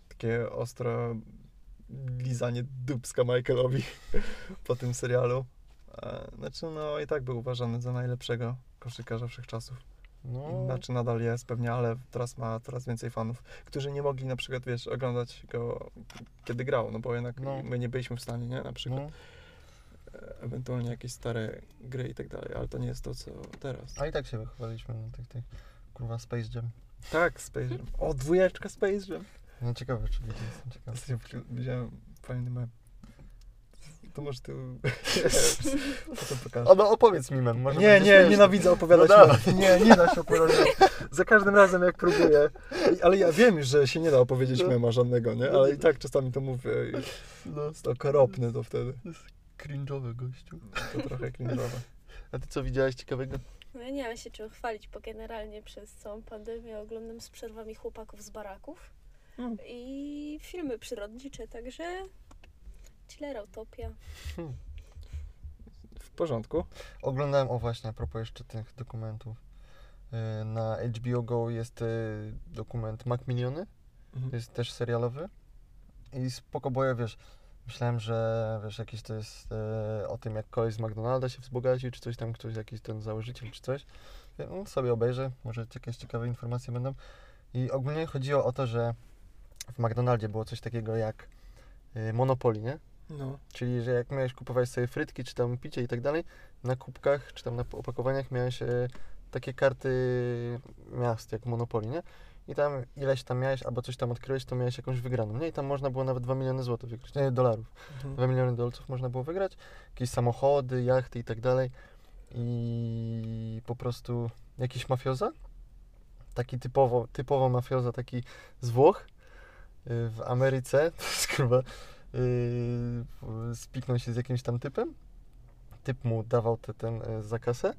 takie ostro lizanie dubska Michaelowi po tym serialu. E, znaczy, no i tak był uważany za najlepszego koszykarza wszechczasów. No, Znaczy nadal jest pewnie, ale teraz ma coraz więcej fanów, którzy nie mogli na przykład, wiesz, oglądać go kiedy grał, no bo jednak No. my nie byliśmy w stanie, nie? Na przykład no. Ewentualnie jakieś stare gry i tak dalej, ale to nie jest to, co teraz. A i tak się wychowaliśmy na tych, tych kurwa Space Jam. Tak, Space Jam. O, dwójeczka Space Jam. No ciekawe, czy wiecie, jestem ciekawy. Widziałem fajny mem. To może ty... Potem pokażę. O, no opowiedz mi mem, może Nie, nie, śmieszny. nienawidzę opowiadać. No mem. nie, nie da się opowiadać. Za każdym razem jak próbuję. Ale ja wiem że się nie da opowiedzieć No. mema żadnego, nie? Ale i tak czasami to mówię i No, jest to okropne to wtedy. Cringe'owy gościu. To trochę cringe'owe. A ty co widziałeś ciekawego? No ja nie mam się czym chwalić, bo generalnie przez całą pandemię oglądam z przerwami chłopaków z baraków Mm. i filmy przyrodnicze, także chillera utopia. W porządku. Oglądałem, o właśnie, a propos jeszcze tych dokumentów. Yy, Na HBO Go jest yy, dokument Macmilliony, Mhm. jest też serialowy. I spoko, bo ja wiesz, myślałem, że wiesz, jakiś to jest yy, o tym, jak koleś z McDonalda się wzbogacił, czy coś tam, ktoś, jakiś ten założyciel, czy coś. No, sobie obejrzę, może jakieś ciekawe informacje będą. I ogólnie chodziło o to, że w McDonaldzie było coś takiego jak yy, Monopoly, nie? No. Czyli, że jak miałeś kupować sobie frytki, czy tam picie i tak dalej, na kubkach, czy tam na opakowaniach miałeś e, takie karty miast, jak Monopoly, nie? I tam ileś tam miałeś, albo coś tam odkryłeś, to miałeś jakąś wygraną, nie? I tam można było nawet 2 miliony złotych wygrać, nie, dolarów. Mhm. 2 miliony dolców można było wygrać, jakieś samochody, jachty i tak dalej. I po prostu jakiś mafioza, taki typowo, typowo mafioza, taki z Włoch y, w Ameryce, kurwa, yy, spiknął się z jakimś tam typem. Typ mu dawał te, ten y, za kasę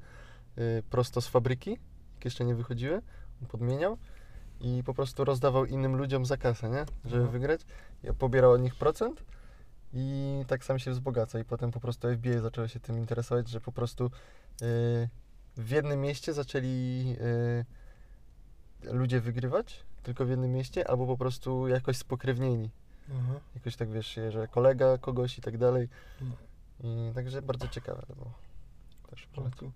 y, prosto z fabryki, jak jeszcze nie wychodziły, on podmieniał i po prostu rozdawał innym ludziom za kasę, nie? Żeby Aha. wygrać. I pobierał od nich procent i tak sam się wzbogaca. I potem po prostu FBI zaczęło się tym interesować, że po prostu y, w jednym mieście zaczęli y, ludzie wygrywać, tylko w jednym mieście, albo po prostu jakoś spokrewnieni. Aha. Jakoś tak wiesz, że kolega kogoś i tak dalej. No. I także bardzo ciekawe to było. Też polecam.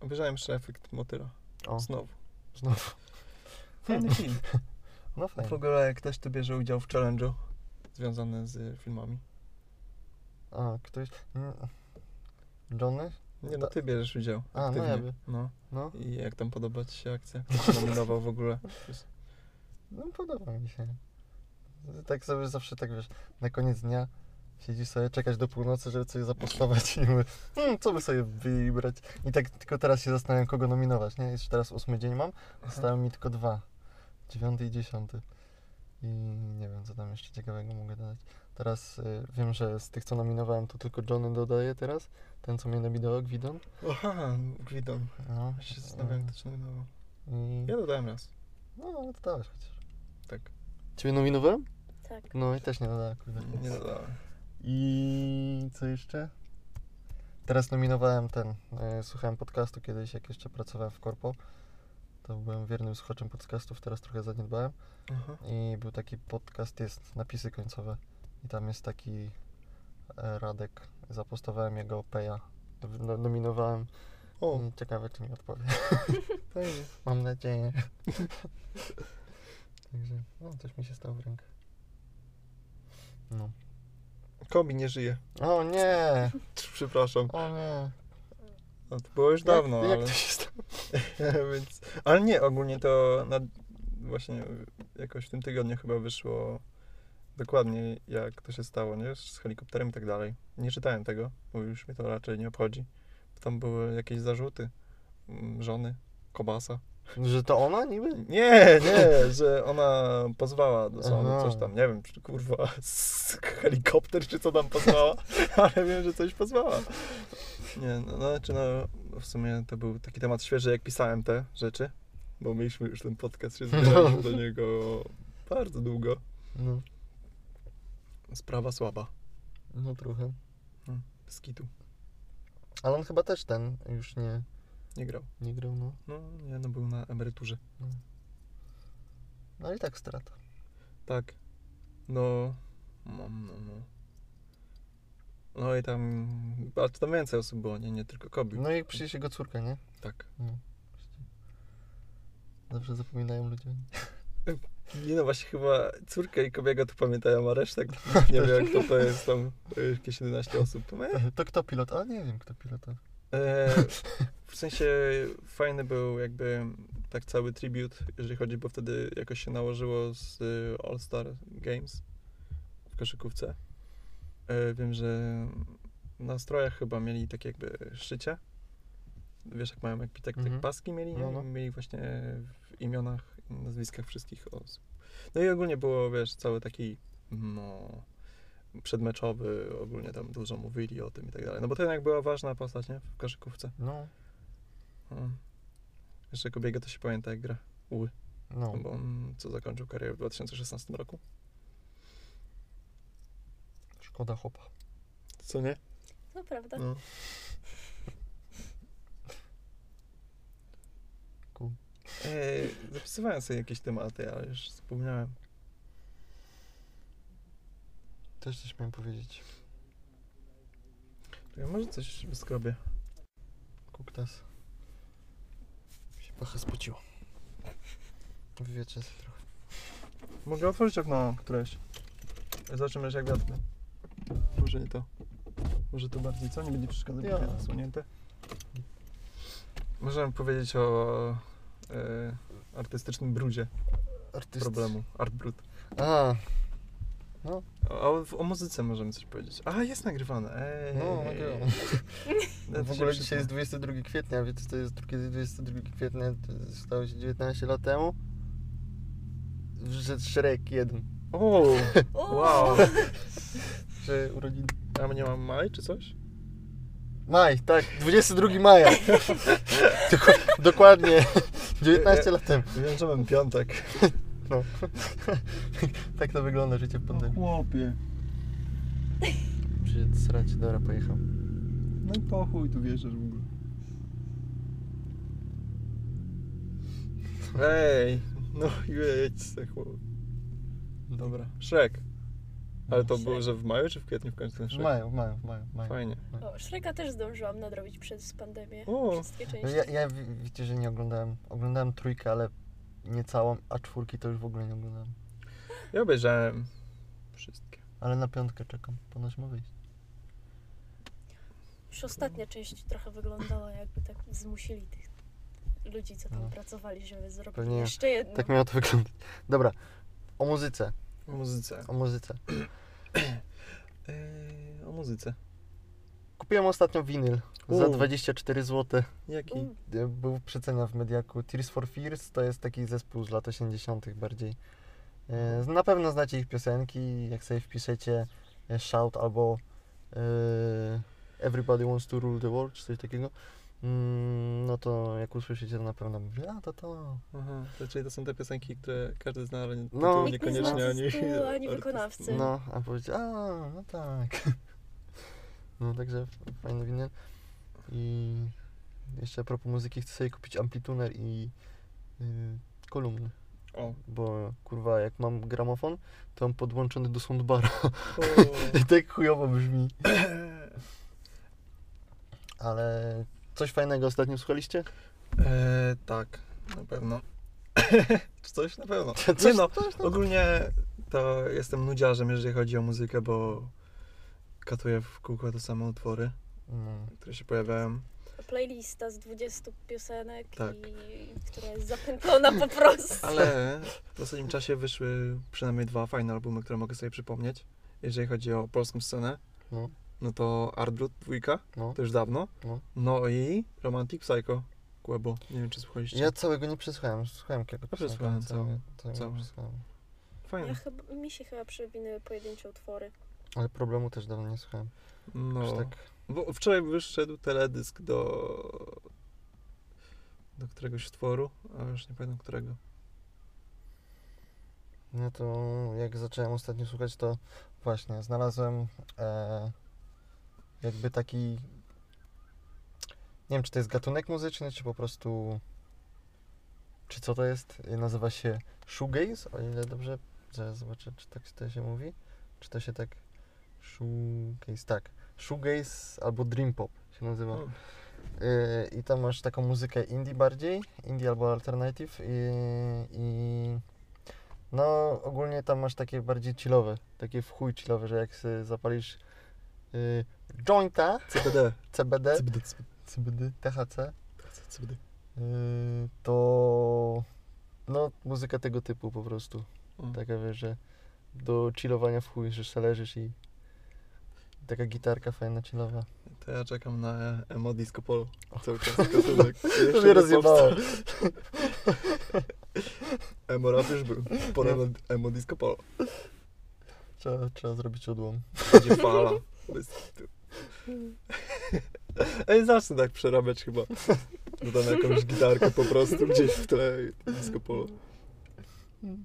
Obejrzałem jeszcze efekt motyla. O, Znowu. znowu. Fajny film. No W fajnie. ogóle ktoś tu bierze udział w challenge'u związany z filmami. A, ktoś... mm, Johnny? Nie no, ty bierzesz udział. A, no ja by- No. No, I jak tam podoba ci się akcja? Nominował w ogóle? no podoba mi się. Tak sobie zawsze tak wiesz, na koniec dnia Siedzisz sobie, czekać do północy, żeby coś zapostować i mówię, hmm, co by sobie wybrać. I tak tylko teraz się zastanawiam, kogo nominować, nie? Jeszcze teraz ósmy dzień mam, zostały mi tylko dwa. Dziewiąty i dziesiąty. I nie wiem, co tam jeszcze ciekawego mogę dodać. Teraz y, wiem, że z tych, co nominowałem, to tylko Johnny dodaje teraz. Ten, co mnie nominował, Gwidon. Aha, Gwidon. No, Ja się zastanawiam, kto cię nominował. I... Ja dodałem raz. No, ale to dałeś chociaż. Tak. Ciebie nominowałem? Tak. No i też nie dodałem, kurde. Nie dodałem. I co jeszcze? Teraz nominowałem ten. e, słuchałem podcastu kiedyś, jak jeszcze pracowałem w Korpo. To byłem wiernym słuchaczem podcastów, teraz trochę zaniedbałem. Aha. I był taki podcast, jest napisy końcowe. I tam jest taki e, Radek. Zapostowałem jego Peja. No, nominowałem. O, I ciekawe, czy mi odpowie. Mam nadzieję. Także, no, coś mi się stało w rękę. No. Kobi nie żyje. O nie! Przepraszam. O nie! No, to było już dawno, jak, ale... Jak to się stało? Więc, ale nie, ogólnie to na, właśnie jakoś w tym tygodniu chyba wyszło dokładnie jak to się stało, nie? Z helikopterem i tak dalej. Nie czytałem tego, bo już mnie to raczej nie obchodzi. Tam były jakieś zarzuty mm, żony, Kobasa. Że to ona niby? Nie, nie, że ona pozwała do sądu, coś tam, nie wiem, czy kurwa z helikopter, czy co tam pozwała, ale wiem, że coś pozwała. Nie, no, no, znaczy no, w sumie to był taki temat świeży, jak pisałem te rzeczy, bo mieliśmy już ten podcast, się zbieraliśmy do niego bardzo długo. No, Sprawa słaba, no trochę. z kitu, Ale on chyba też ten już nie, nie grał. nie grał, no. No, nie, no był na emeryturze. No i tak strata. Tak, no, no, no, no. No i tam, ale tam więcej osób było, nie, nie tylko Kobi. No i przecież jego córka, nie? Tak. No. Zawsze zapominają ludzie. Nie no, właśnie chyba córka i Kobiego to pamiętają, a resztek nie wiem jak to, to jest tam jakieś 11 osób. To kto pilot? A nie wiem, kto pilota. e, w sensie fajny był jakby tak cały tribute, jeżeli chodzi, bo wtedy jakoś się nałożyło z All Star Games w koszykówce. E, wiem, że na strojach chyba mieli takie jakby szycie. Wiesz, jak mają jak tak, tak Mhm. paski mieli? No, no. Mieli właśnie w imionach, i nazwiskach wszystkich osób. No i ogólnie było, wiesz, cały taki, no, przedmeczowy, ogólnie tam dużo mówili o tym i tak dalej. No bo to jednak była ważna postać, nie? W koszykówce. No, No. Jeszcze Kobiego to się pamięta, jak gra Uły, no. bo on co zakończył karierę w 2016 roku. Szkoda chłopa. Co nie? To prawda. No. Cool. Ej, zapisywałem sobie jakieś tematy, ale już zapomniałem. Też coś miałem powiedzieć. Ja może coś skrobię. Kuktas. Się pachę spociło. Wywietrze sobie trochę. Mogę otworzyć okno któreś. Zobaczymy, jak wiatr. Może nie to. Może to bardziej co? Nie będzie przeszkadzać, Ja. ja. zasłonięte. Możemy powiedzieć o e, artystycznym brudzie Artyst. problemu. Art brud. A, O, o, o muzyce możemy coś powiedzieć. A, jest nagrywane. Ej, no, nagrałem. No, to W ogóle dzisiaj jest 22 kwietnia, wiecie co jest kiedy 22 kwietnia? To stało się 19 lat temu. Że Shrek 1. O, O! wow. Że urodziny. A my nie mam maj czy coś? Maj, tak, 22 maja. Dokładnie 19 lat temu. Wiem, że mam piątek. No. tak to wygląda życie w pandemii. Chłopie. Przyjedź srać, dobra, pojechał. No i po chuj tu wierzysz w ogóle. Ej, no jedź se chłop. Dobra, Shrek. Ale to było, że w maju czy w kwietniu w końcu ten W Shrek? maju, w maju, w maju. w maju. Fajnie. O, Shreka też zdążyłam nadrobić przez pandemię. O. Wszystkie No części. Ja, ja wi- wiecie, że nie oglądałem. Oglądałem trójkę, ale nie całą, a czwórki to już w ogóle nie oglądałem. Ja obejrzałem wszystkie. Ale na piątkę czekam, ponoć ma wyjść. Już ostatnia część trochę wyglądała jakby tak zmusili tych ludzi, co tam No. pracowali, żeby zrobić Pewnie jeszcze jedno. Tak miało to wyglądać. Dobra, o muzyce, O muzyce. o muzyce. Eee, muzyce. Kupiłem ostatnio winyl za U. 24 zł. Jaki? U, Był przecena w Mediaku. Tears for Fears to jest taki zespół z lat 80. bardziej. E, Na pewno znacie ich piosenki. Jak sobie wpiszecie e, Shout albo e, Everybody Wants to Rule the World, czy coś takiego, no to jak usłyszycie, to na pewno mówię, a to to. Aha, to czyli to są te piosenki, które każdy zna, ale No. no, nie zna niekoniecznie ani, ani wykonawcy. No, a powiedzieć, a no tak. No także fajny winyl. I jeszcze a propos muzyki, chcę sobie kupić amplituner i y, kolumny. O. Bo kurwa, jak mam gramofon, to mam podłączony do soundbara. I tak chujowo brzmi. Ale coś fajnego ostatnio słuchaliście? E, tak, na pewno. Czy coś? Na pewno. Coś- Nie no, coś ogólnie to jestem nudziarzem, jeżeli chodzi o muzykę, bo katuję w kółko te same utwory, No. które się pojawiają. Playlista z 20 piosenek, Tak. i, która jest zapętlona po prostu. Ale w ostatnim czasie wyszły przynajmniej dwa fajne albumy, które mogę sobie przypomnieć. Jeżeli chodzi o polską scenę, No. No to Artbrut dwójka, No. to już dawno. No. No i Romantic Psycho, Kłebo. Nie wiem, czy słuchaliście. Ja całego nie przesłuchałem, słuchałem kilka Ja przesłuchałem cały. nie przesłuchałem. Fajne. Ja chyba, mi się chyba przewinęły pojedyncze utwory. Ale problemu też dawno nie słuchałem. No, tak bo wczoraj wyszedł teledysk do do któregoś utworu, a już nie pamiętam którego. No to jak zacząłem ostatnio słuchać, to właśnie znalazłem e, jakby taki. Nie wiem, czy to jest gatunek muzyczny, czy po prostu. Czy co to jest? Nazywa się shoegaze, o ile dobrze. Zaraz zobaczę, czy tak to się mówi. Czy to się tak. Shoegaze, tak. Shoegaze albo dream pop się nazywa. O, Yy, I tam masz taką muzykę indie bardziej, indie albo alternative i, i no ogólnie tam masz takie bardziej chillowe, takie w chuj chillowe, że jak sobie zapalisz yy, jointa, CBD. CBD, CBD. CBD, THC, CBD. yy, to no muzyka tego typu po prostu, O. taka wiesz, że do chillowania w chuj, że se leżysz i taka gitarka fajna, chillowa. To ja czekam na emo disco polo. Cały czas gatunek. To mnie nie rozjebało. Emo rap już był. Na emo disco polo. Trzeba, trzeba zrobić odłam. Będzie fala. Bez. Ej, zacznę tak przerabiać chyba. Dodam jakąś gitarkę po prostu gdzieś w tle i disco polo. Mi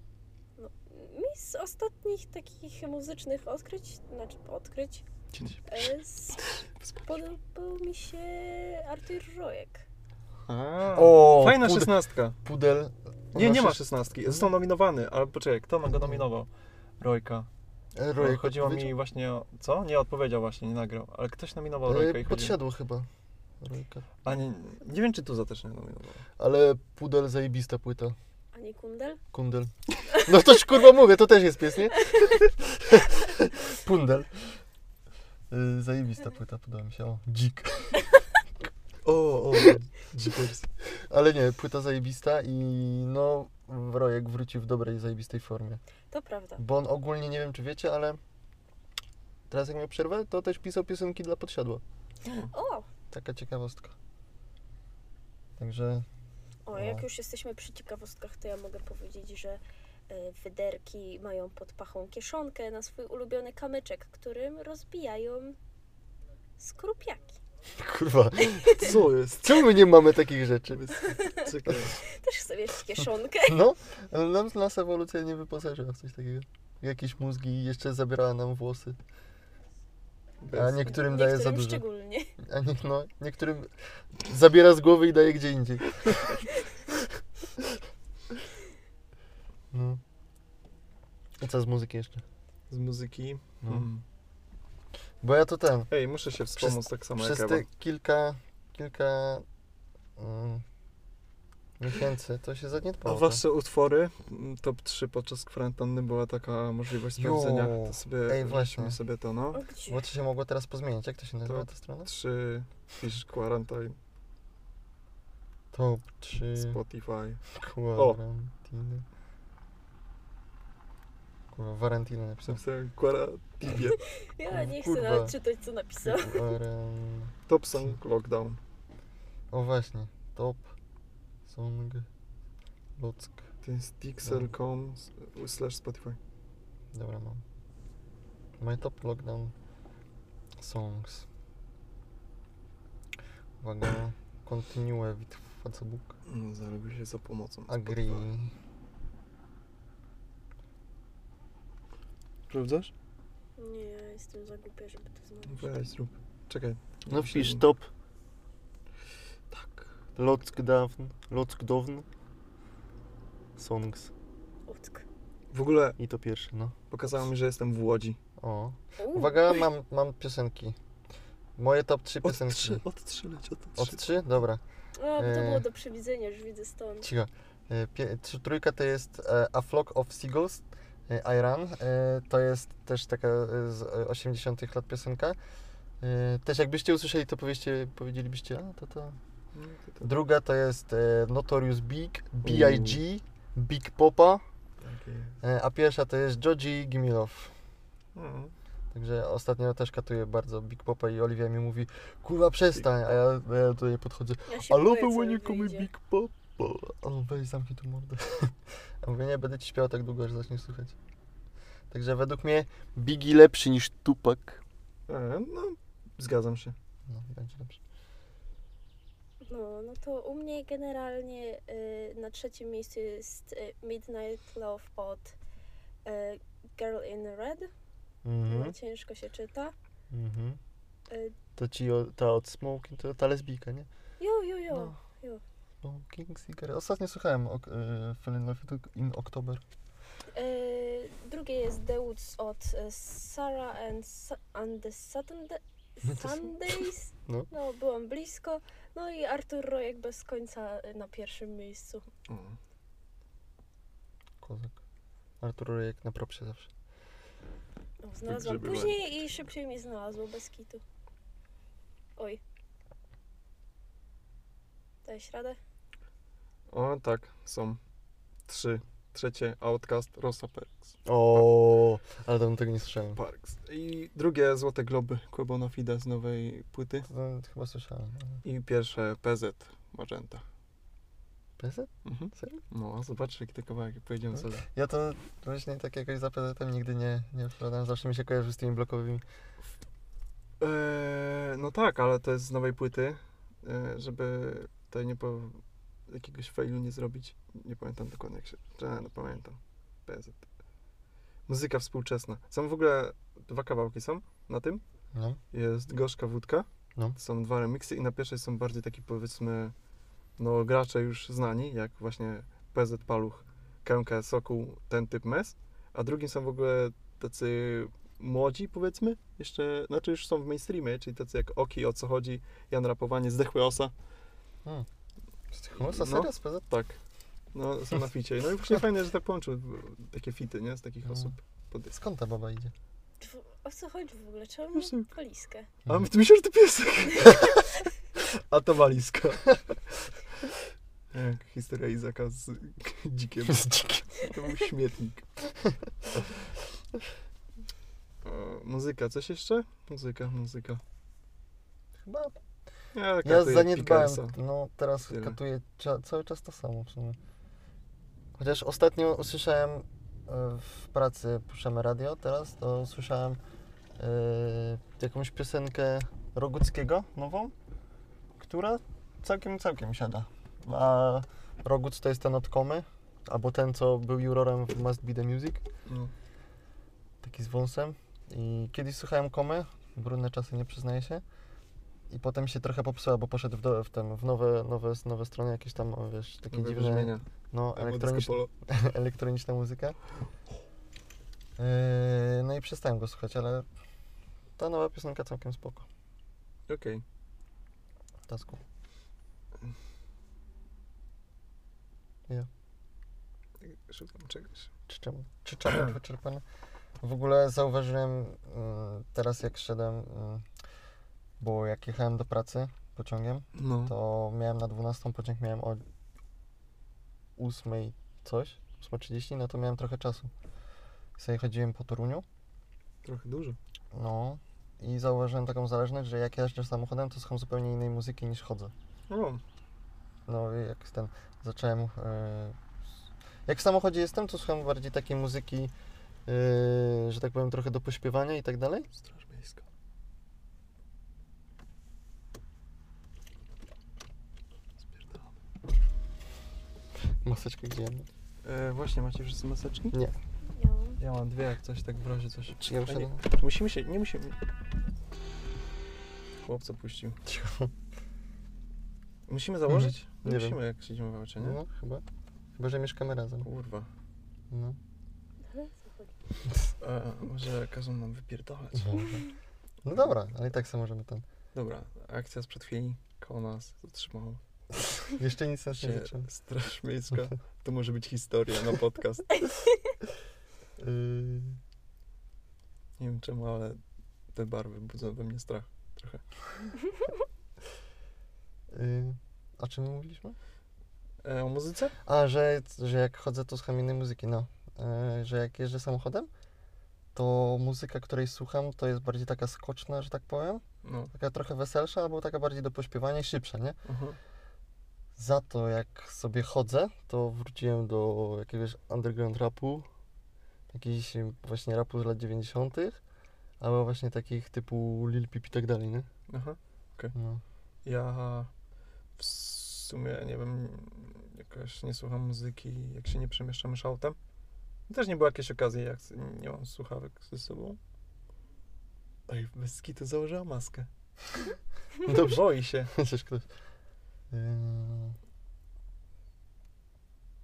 z ostatnich takich muzycznych odkryć, znaczy odkryć, e, s- podobał mi się Artur Rojek. A, O, Fajna pud- szesnastka. Pudel. Nie, nie ma szesnastki. Został nominowany, ale poczekaj, kto ma go nominował? Rojka. E, Rojek chodziło mi właśnie o... Co? Nie odpowiedział właśnie, nie nagrał. Ale ktoś nominował Rojka i E, chodziło... Podsiadło chyba. Rojka. A nie, nie wiem, czy Tuza też nie nominował. Ale Pudel zajebista płyta. A nie Kundel? Kundel. No to ci kurwa mówię, to też jest pies, nie? Pundel. Y, Zajebista płyta, podoba mi się. O, dzik. O, o, Jeepers. Ale nie, płyta zajebista i no Rojek wrócił w dobrej, zajebistej formie. To prawda. Bo on ogólnie, nie wiem czy wiecie, ale teraz jak miał przerwę, to też pisał piosenki dla podsiadła. O, Taka ciekawostka. Także o, No. jak już jesteśmy przy ciekawostkach, to ja mogę powiedzieć, że e, wyderki mają pod pachą kieszonkę na swój ulubiony kamyczek, którym rozbijają skorupiaki. Kurwa, Co jest? czemu my nie mamy takich rzeczy? Czekaj. Też mieć kieszonkę. No, ale nam, nas ewolucja nie wyposażyła w coś takiego. Jakieś mózgi i jeszcze zabierała nam włosy. A niektórym daje za dużo. szczególnie. A nie, no, niektórym zabiera z głowy i daje gdzie indziej. No. I co z muzyki jeszcze? Z muzyki. No. Hmm. Bo ja to ten. Ej, muszę się wspomóc tak samo Przez jak te Ewa. kilka, kilka mm, miesięcy to się A zaniedbało. wasze utwory, mm, top 3 podczas kwarantanny była taka możliwość Jo, sprawdzenia. To sobie, ej, właśnie. sobie to, no. Bo to się mogło teraz pozmieniać. Jak to się nazywa ta strona? 3 Fish Quarantine, Top 3 Spotify. Quarantine. Kurwa, napisał. Napisałem Quara Tibie. Ja nie chcę Kurwa. nawet czytać, co napisał. Top Song Lockdown. O właśnie, top song Luck. To jest dixel.com slash Spotify. Dobra, mam. My top lockdown songs. Uwaga, continue with Facebook. No, zarobił się za pomocą. Agree. Spotify. Sprawdzasz? Nie, ja jestem za głupia, żeby to znaleźć. Weź, zrób. Czekaj. No wpisz top Tak. lockdown, lockdown songs. Uck. W ogóle I to pierwszy, no. pokazało mi, że jestem w Łodzi. O. Uwaga, mam, mam piosenki. Moje top 3 Od piosenki. trzy, od trzy leć, od trzy. Od 3? Dobra. A, bo to e, było do przewidzenia, już widzę stąd. Cicho. E, Pie, trzy, trójka to jest e, A Flock of Seagulls, e, I Run. E, to jest też taka e, z e, 80 lat piosenka. Też jakbyście usłyszeli, to powiecie, powiedzielibyście, a to to. No, to, to, Druga to jest Notorious Big, B.I.G., Big Popa. E, a pierwsza to jest Joji Gimme Love. No. Także ostatnio też katuję bardzo Big Popa i Oliwia mi mówi, kurwa przestań, a ja, ja tutaj podchodzę, Ja I love it when you call me. Big Papa. On weź zamknij tu mordę. A mówię, nie, będę ci śpiewał tak długo, aż zaczniesz słuchać. Także według mnie Biggie lepszy niż Tupac. E, no, zgadzam się. No, będzie lepszy. No, no to u mnie generalnie y, na trzecim miejscu jest y, Midnight Love od y, Girl in Red. Mhm, ciężko się czyta. mhm. Y, To ci o, ta od Smoking, to ta lesbijka, nie? jo, jo, jo. No. jo. Smoking cigarette. Ostatnio słuchałem ok, y, Fell in Love in October. Y, drugie jest The Woods od y, Sarah and, Sa- and the Saturday, No Sundays. No. No, byłam blisko. No i Artur Rojek bez końca na pierwszym miejscu. O. Kozak. Artur Rojek na propsie zawsze. No, znalazłam grzyby później i szybciej mi znalazło, bez kitu. Oj. Dałeś radę? O, tak, są trzy. Trzecie Outcast, Rosa Parks. O, ale dawno tego nie słyszałem. Parks. I drugie Złote Globy Kłebona Fida z nowej płyty. To chyba słyszałem. I pierwsze PZ Magenta. PZ? Mhm. Serio? No, a zobaczcie jaki to kawałek, jak powiedziałem sobie. Ja to właśnie tak jakoś za PZ-em nigdy nie, nie wpadałem. Zawsze mi się kojarzy z tymi blokowymi. Eee, no tak, ale to jest z nowej płyty, eee, żeby tutaj nie po jakiegoś failu nie zrobić. Nie pamiętam dokładnie jak się... E, no pamiętam. PZ. Muzyka współczesna. Są w ogóle dwa kawałki są na tym. No. Jest Gorzka Wódka. No. Są dwa remiksy i na pierwszej są bardziej taki powiedzmy no gracze już znani, jak właśnie PZ Paluch, Kękę, Sokół, ten typ mes. A drugim są w ogóle tacy młodzi powiedzmy, jeszcze, znaczy już są w mainstreamie, czyli tacy jak Oki, o co chodzi, Jan Rapowanie, Zdechły Osa. No, No. serio z PZ? Tak. No, są na ficie. No i właśnie fajne, że tak połączył takie fity, nie? Z takich No. osób. Pod... Skąd ta baba idzie? O co chodzi w ogóle? Czemu mam walizkę? A my- ty myślisz, że to piesek? A to walizka. Jak historia Izaka z dzikiem. Z dzikiem. To był śmietnik. O, muzyka, coś jeszcze? Muzyka, muzyka. Chyba. Ja, zaniedbałem. Pickersa. No teraz Tyle. katuję cza- cały czas to samo w sumie. Chociaż ostatnio usłyszałem e, w pracy, puszczamy radio teraz, to słyszałem e, jakąś piosenkę Roguckiego nową, która całkiem, całkiem siada. A Roguc to jest ten od Komy, albo ten, co był jurorem w Must Be The Music, No. taki z wąsem. I kiedyś słuchałem Komy, brudne czasy nie przyznaję się. I potem się trochę popsuła, bo poszedł w, do, w, ten, w nowe, nowe, nowe strony, jakieś tam, wiesz, takie Nowe dziwne, brzmienia. no, Disco elektroniczna muzyka. Yy, no i przestałem go słuchać, ale ta nowa piosenka całkiem spoko. Okej. Tasku. Szukam czegoś. Czy czemu? Czy czemu wyczerpane? W ogóle zauważyłem yy, teraz jak szedłem, yy, bo jak jechałem do pracy pociągiem, No. to miałem na 12 pociąg miałem o 8 coś, 8.30, no to miałem trochę czasu. sobie chodziłem po Toruniu, Trochę dużo. no i zauważyłem taką zależność, że jak jeżdżę samochodem, to słucham zupełnie innej muzyki niż chodzę. No, No i jak ten, zacząłem, e, jak w samochodzie jestem, to słucham bardziej takiej muzyki, e, że tak powiem, trochę do pośpiewania i tak dalej. Straż Miejska. Maseczkę gdzie mam? E, właśnie, macie wszyscy maseczki? Nie. Ja mam. Ja dwie, jak coś tak w razie coś. Czy ja muszę... A nie, musimy się, nie musimy. Chłopca puścił. Musimy założyć? Nie wiem. musimy, jak siedzimy w aucie, nie? No, chyba. Chyba, że mieszkamy razem. Kurwa. No. E, może każą nam wypierdalać. Może. No dobra, ale i tak sobie możemy ten. Dobra, akcja sprzed chwili koło nas zatrzymało Jeszcze nic nas nie zaczęło. Straż Miejska. To może być historia na podcast. Yy, Nie wiem czemu, ale te barwy budzą we mnie strach trochę. yy, o czym mówiliśmy? E, o muzyce? A, że, że jak chodzę, to słucham innej muzyki, no. Yy, że jak jeżdżę samochodem, to muzyka, której słucham, to jest bardziej taka skoczna, że tak powiem. No. Taka trochę weselsza, albo taka bardziej do pośpiewania i szybsza, nie? Aha. Za to, jak sobie chodzę, to wróciłem do jakiegoś underground rapu, jakiś właśnie rapu z lat 90., albo właśnie takich typu Lil Peep i tak dalej, nie? Aha. No. Ja w sumie nie wiem, jakoś nie słucham muzyki, jak się nie przemieszczam już autem. Też nie było jakiejś okazji, jak nie mam słuchawek ze sobą. Ej, bez kitu założyła maskę. Dobrze. Boi się. Chociaż ktoś. Yy...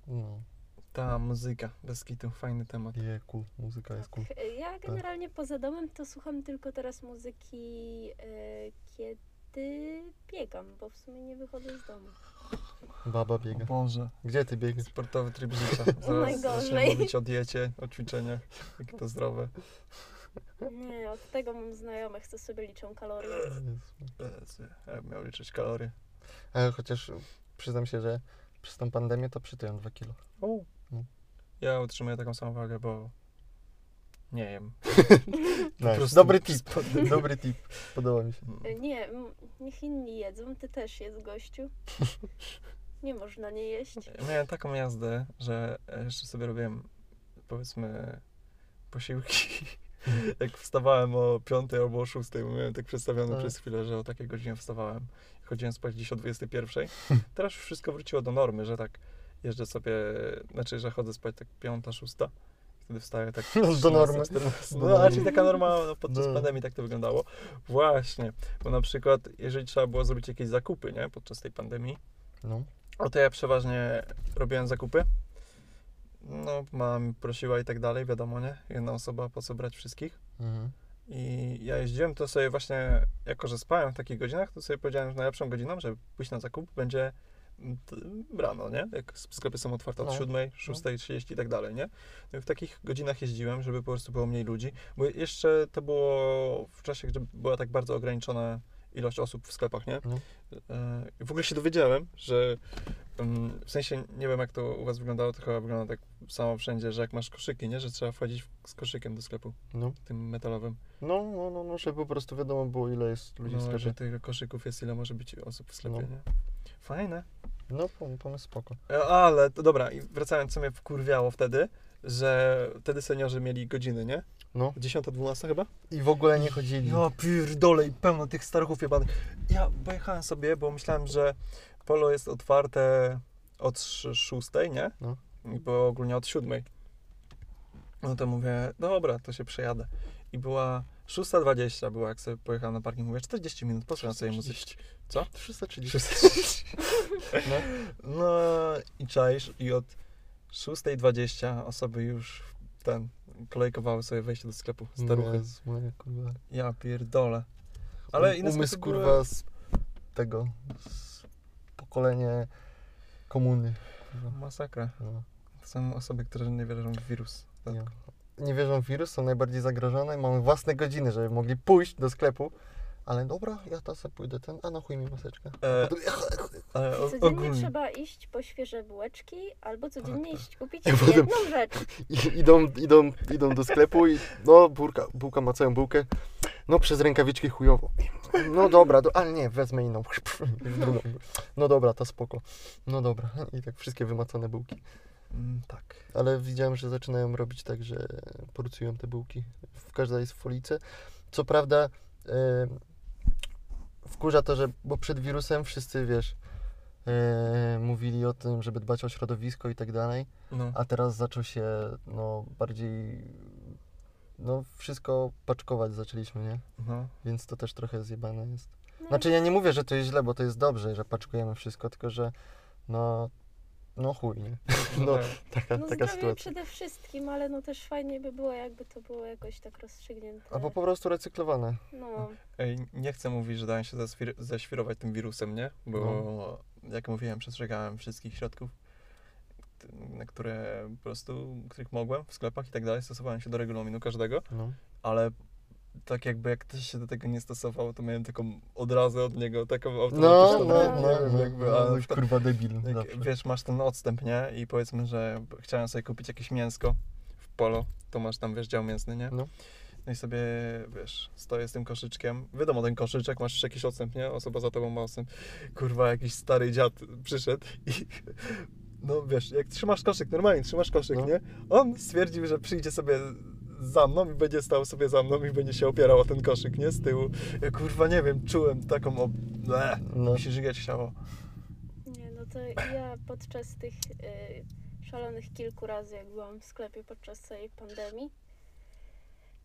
No, Tak. Ta muzyka, bez kitu, fajny temat. je, cool, muzyka jest cool. Tak, Ja generalnie poza domem to słucham tylko teraz muzyki, e, kiedy biegam, bo w sumie nie wychodzę z domu. Baba O biega. Boże, Gdzie ty biegasz? sportowy tryb życia. Zaraz najgorzej. zaczniemy mówić o diecie, o ćwiczeniach, jakie to zdrowe. Nie, od tego mam znajomych, co sobie liczą kalorie. Jezu, Ja bym miał liczyć kalorie. Ale chociaż przyznam się, że przez tą pandemię to przytyłem 2 kilo. O. No. Ja utrzymuję taką samą wagę, bo nie. Nice. prostu Dobry tip, dobry tip. Podoba mi się. E, Nie, niech inni jedzą, ty też jedz, gościu. Nie można nie jeść. Ja Miałem taką jazdę, że jeszcze sobie robiłem powiedzmy posiłki. Jak wstawałem o 5 albo o 6, bo miałem tak przedstawione Tak. przez chwilę, że o takiej godzinie wstawałem. Chodziłem spać dziś o 21. Teraz już wszystko wróciło do normy, że tak jeżdżę sobie, znaczy, że chodzę spać tak 5, 6. Wtedy wstaję tak Do 13, normy. 14. Do No, znaczy taka norma no, podczas No. pandemii tak to wyglądało. Właśnie, bo na przykład jeżeli trzeba było zrobić jakieś zakupy, nie, podczas tej pandemii, No. o to ja przeważnie robiłem zakupy. No, mam prosiła i tak dalej, wiadomo, nie? Jedna osoba, po co brać wszystkich. Mhm. I ja jeździłem, to sobie właśnie, jako że spałem w takich godzinach, to sobie powiedziałem, że najlepszą godziną, żeby pójść na zakup, będzie mm, rano, nie? Jak sklepy są otwarte od No. 7, 6.30 i tak dalej, nie? No w takich godzinach jeździłem, żeby po prostu było mniej ludzi, bo jeszcze to było w czasie, gdzie była tak bardzo ograniczona ilość osób w sklepach, nie? No. E, I w ogóle się dowiedziałem, że w sensie, nie wiem jak to u was wyglądało, to chyba wygląda tak samo wszędzie, że jak masz koszyki, nie? Że trzeba wchodzić w- z koszykiem do sklepu, No. tym metalowym. No, no, no, no, żeby po prostu wiadomo było, ile jest ludzi w No, sklepie. że tych koszyków jest, ile może być osób w sklepie, No. nie? Fajne. No, pom- pomysł spoko. E, Ale, to dobra, i wracając, co mnie wkurwiało wtedy, że wtedy seniorzy mieli godziny, nie? No. 10-12 chyba? I w ogóle nie chodzili. Ja pierdolę i pełno tych starchów jebanych. Ja pojechałem sobie, bo myślałem, że polo jest otwarte od 6, nie? No. I było ogólnie od 7. No to mówię, dobra, to się przejadę. I była 6.20 była, jak sobie pojechałem na parking. Mówię, 40 minut, posłucham sobie muzyki. Co? 330. 6.30. No. No i czaisz i od 6.20 osoby już ten kolejkowały sobie wejście do sklepu. Staruchy. Jezu, moja kurwa. Ja pierdolę. Ale inne Umysł, kurwa, były- z tego, z pokolenie komuny. Kurwa. Masakra. No. To są osoby, które nie wierzą w wirus. Tak. Nie. nie wierzą w wirus, są najbardziej zagrożone, mamy własne godziny, żeby mogli pójść do sklepu, Ale dobra, ja ta se pójdę ten, a na chuj mi maseczka. E, ale o, Codziennie ogólnie. trzeba iść po świeże bułeczki, albo codziennie tak. iść kupić Ja potem- jedną rzecz. I, idą, idą, idą do sklepu i no bułka, bułka ma całą bułkę. No przez rękawiczki chujowo. No dobra, do, ale nie, wezmę inną. Drugą. No dobra, to spoko. No dobra. I tak wszystkie wymacone bułki. Mm, tak. Ale widziałem, że zaczynają robić tak, że porcjują te bułki. W każdej jest w folice. Co prawda e, wkurza to, że bo przed wirusem wszyscy, wiesz, e, mówili o tym, żeby dbać o środowisko i tak dalej. No. A teraz zaczął się no, bardziej. No, wszystko paczkować zaczęliśmy, nie? No. Więc to też trochę zjebane jest. No, Znaczy, ja nie mówię, że to jest źle, bo to jest dobrze, że paczkujemy wszystko, tylko że no. No chuj, nie? No, tak. taka, no taka sytuacja. przede wszystkim, ale no też fajnie by było, jakby to było jakoś tak rozstrzygnięte. Albo po prostu recyklowane. No, Ej, nie chcę mówić, że dałem się zaswir- zaświrować tym wirusem, nie? Bo jak mówiłem, przestrzegałem wszystkich środków, na które po prostu, których mogłem w sklepach i tak dalej, stosowałem się do regulaminu każdego, No. ale tak jakby jak ktoś się do tego nie stosował, to miałem taką odrazę od niego, taką No, automatyczną, no, nie no, wiem, no, jakby, no, no, kurwa debil. jak, wiesz, masz ten odstęp, nie? I powiedzmy, że chciałem sobie kupić jakieś mięsko w polo, to masz tam, wiesz, dział mięsny, nie? No. No i sobie, wiesz, stoję z tym koszyczkiem. Wiadomo, ten koszyczek, masz jakiś odstęp, nie? Osoba za tobą ma odstęp. Kurwa, jakiś stary dziad przyszedł i... No wiesz, jak trzymasz koszyk, normalnie trzymasz koszyk, No. nie? On stwierdził, że przyjdzie sobie za mną i będzie stał sobie za mną i będzie się opierał o ten koszyk, nie? Z tyłu. Ja kurwa, nie wiem, czułem taką... Ob... Bleh, No. mi się żygać chciało. nie, no to ja podczas tych y, szalonych kilku razy, jak byłam w sklepie podczas całej pandemii,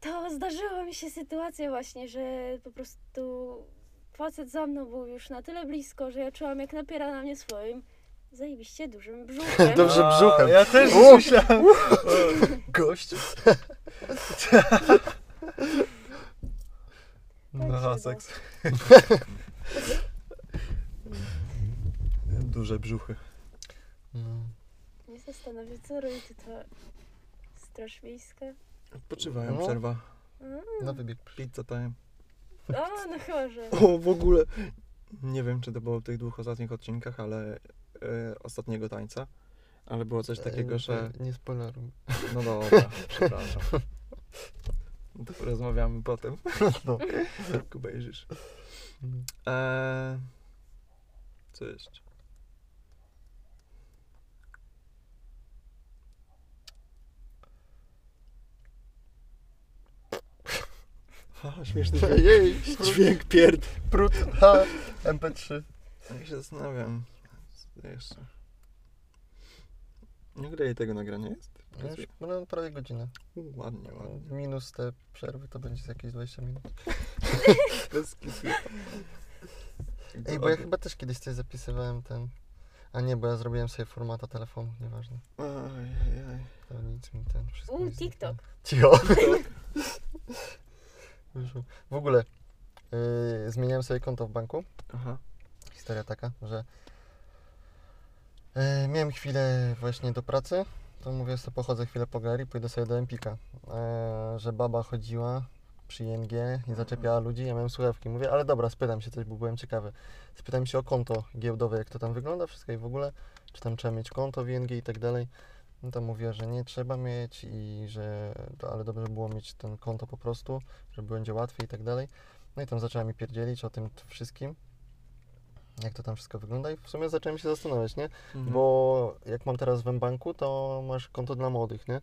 to zdarzyła mi się sytuacja właśnie, że po prostu facet za mną był już na tyle blisko, że ja czułam, jak napiera na mnie swoim zajebiście dużym brzuchem. Dobrze, brzuchem. Ja też myślałem. O, Gość. Się seks. Duże brzuchy. No. Nie zastanawiam się, co robi tu ta straż miejska. Odpoczywają, No. przerwa. Mm. Na wybieg. Pizza time. O, no chyba, że. O, w ogóle. Nie wiem, czy to było w tych dwóch ostatnich odcinkach, ale ostatniego tańca. Ale było coś takiego, E, że. Nie spoileruj. No dobra, przepraszam. No To porozmawiamy potem, No. jak obejrzysz. Eee, co jeszcze? Ha, śmieszny dźwięk. Jej, Dźwięk pierd. prut, ha, MP3. Ja się zastanawiam. Jeszcze? Nie graj tego nagrania jest? Już no, prawie godzinę. U, ładnie, ładnie. Minus te przerwy to będzie z jakieś 20 minut. Bez. Ej, bo ja chyba też kiedyś coś zapisywałem ten... A nie, bo ja zrobiłem sobie formata telefonu, nieważne. Ajajaj. To nic mi ten wszystko U. TikTok. Cicho. W ogóle yy, zmieniałem sobie konto w banku. Aha. Historia taka, że yy, miałem chwilę właśnie do pracy. To mówię sobie pochodzę chwilę po galerii, pójdę sobie do Empika. Yy, że baba chodziła przy ING i zaczepiała ludzi. Ja miałem słuchawki. Mówię, ale dobra, spytam się coś, bo byłem ciekawy. Spytam się o konto giełdowe, jak to tam wygląda wszystko i w ogóle, czy tam trzeba mieć konto w ING i tak dalej. No to mówię, że nie trzeba mieć i że to, ale dobrze by było mieć ten konto po prostu, żeby będzie łatwiej i tak dalej. No i tam zaczęła mi pierdzielić o tym wszystkim, jak to tam wszystko wygląda i w sumie zacząłem się zastanawiać, nie? Mhm. Bo jak mam teraz w M-Banku, to masz konto dla młodych, nie?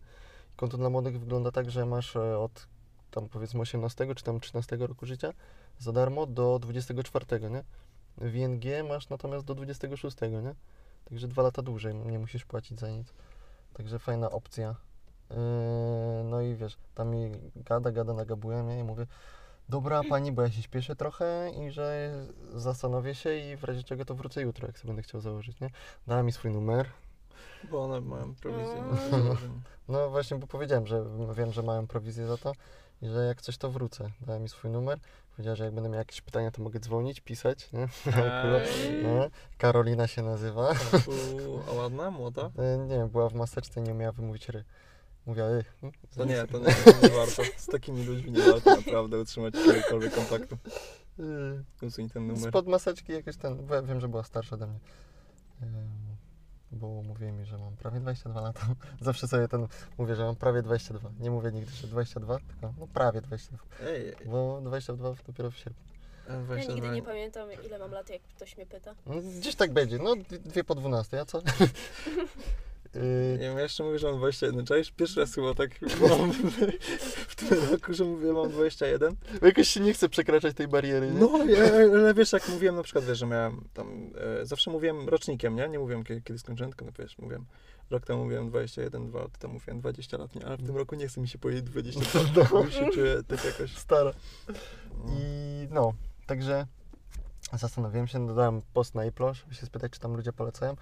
Konto dla młodych wygląda tak, że masz e, od tam powiedzmy 18 czy tam 13 roku życia za darmo do 24, nie? W ING masz natomiast do 26, nie? Także dwa lata dłużej nie musisz płacić za nic. Także fajna opcja. Yy, no i wiesz, tam mi gada, gada, nagabuje mnie i mówię dobra pani, bo ja się śpieszę trochę i że zastanowię się i w razie czego to wrócę jutro, jak sobie będę chciał założyć, nie? Dała mi swój numer. Bo one mają prowizję założenie. No właśnie, bo powiedziałem, że wiem, że mają prowizję za to i że jak coś to wrócę. Dała mi swój numer. Powiedziała, że jak będę miał jakieś pytania, to mogę dzwonić, pisać, nie? No, Karolina się nazywa. A ładna, młoda? E, Nie wiem, była w maseczce i nie umiała wymówić ry. Mówiła, y. To nie, to nie, to nie warto. Z takimi ludźmi nie warto naprawdę utrzymać jakiegokolwiek kontaktu. Usuń ten numer. Spod maseczki jakoś ten, bo ja wiem, że była starsza ode mnie. Bo mówiła mi, że mam prawie 22 lata. Zawsze sobie ten mówię, że mam prawie 22. Nie mówię nigdy, że 22, tylko no prawie 22. Ej, Bo 22 dopiero w sierpniu. Ja nigdy nie pamiętam, ile mam lat, jak ktoś mnie pyta. No, gdzieś tak będzie, no dwie po 12, a co? Yy, Nie wiem, ja jeszcze mówię, że mam 21. Czaisz? Pierwszy raz chyba tak mam w tym roku, że mówię, mam 21. bo jakoś się nie chce przekraczać tej bariery, nie? No, ale wiesz, jak mówiłem na przykład, wiesz, że miałem tam, e, zawsze mówiłem rocznikiem, nie? Nie mówiłem, kiedy, kiedy skończyłem, tylko no, wiesz, mówiłem, rok temu mówiłem 21, dwa lata temu mówiłem 20 lat, nie? Ale w tym roku nie chce mi się powiedzieć 20 lat, bo się czuję tak jakoś... Stara. No. I no, także zastanowiłem się, dodałem post na żeby się spytać, czy tam ludzie polecają.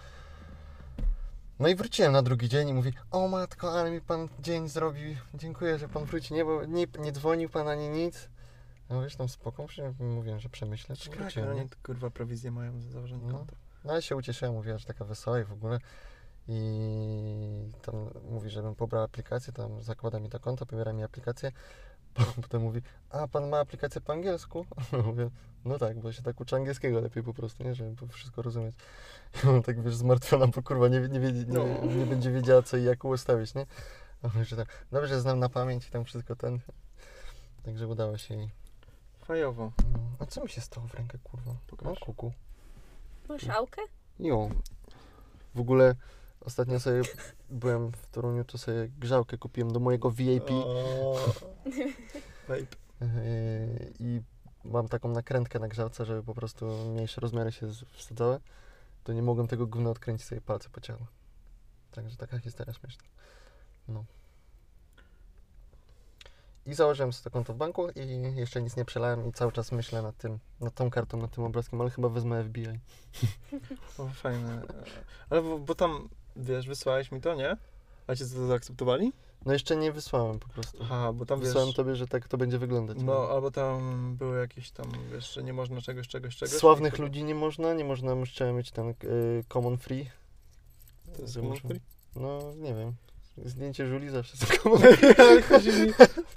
No i wróciłem na drugi dzień i mówi, o matko, ale mi pan dzień zrobił, dziękuję, że pan wróci, nie, bo nie, nie dzwonił pan ani nic. No wiesz, tam spoko, mówiłem, że przemyślę, Tak, wróciłem, nie? oni kurwa prowizję mają za założenie No. konta. No ale się ucieszyłem, mówiła, że taka wesoła i w ogóle. I tam mówi, żebym pobrał aplikację, tam zakłada mi to konto, pobiera mi aplikację. Potem mówi, a pan ma aplikację po angielsku? Mówię, no tak, bo się tak uczy angielskiego lepiej po prostu, nie? Żeby wszystko rozumieć. I on tak, wiesz, zmartwiona, bo kurwa nie, nie, wiedzie, nie, No. nie będzie wiedziała, co i jak ustawić, nie? A że tak, dobrze, znam na pamięć i tam wszystko ten. Także udało się jej. Fajowo. No. A co mi się stało w rękę, kurwa? Pokaż. O, kuku. Masz aukę? Jo. W ogóle ostatnio sobie byłem w Toruniu, to sobie grzałkę kupiłem do mojego VIP O, Vape. yy, i mam taką nakrętkę na grzałce, żeby po prostu mniejsze rozmiary się wsadzały. To nie mogłem tego gówna odkręcić, sobie palce pocięło. Także taka historia śmieszna. No. I założyłem sobie to konto w banku i jeszcze nic nie przelałem i cały czas myślę nad tym, nad tą kartą, nad tym obrazkiem, ale chyba wezmę FBI. O, fajne. Ale bo, bo tam, wiesz, wysłałeś mi to, nie? A ci to zaakceptowali? No jeszcze nie wysłałem po prostu. Aha, bo tam wiesz... Wysłałem tobie, że tak to będzie wyglądać. No, albo tam były jakieś tam, wiesz, że nie można czegoś, czegoś, czegoś. Sławnych i- ludzi nie można, nie można, trzeba mieć ten y, common free. To jest że free? No, nie wiem. Zdjęcie Żuli zawsze jest common Ale chodzi mi...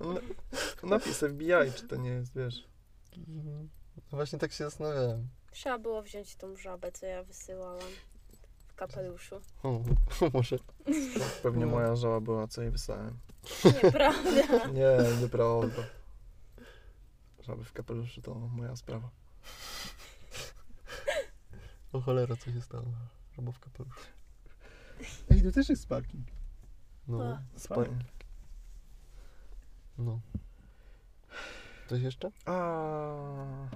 na- Napis FBI, czy to nie jest, wiesz... No Właśnie tak się zastanawiałem. Trzeba było wziąć tą żabę, co ja wysyłałam kapeluszu. O, może. Pewnie No. moja żała była, co jej wysłałem. Nieprawda. Nie, nieprawda. Żaby w kapeluszu to moja sprawa. O cholera, co się stało? Albo w kapeluszu. Ej, tu też jest parking. No, A. no. Coś jeszcze? A,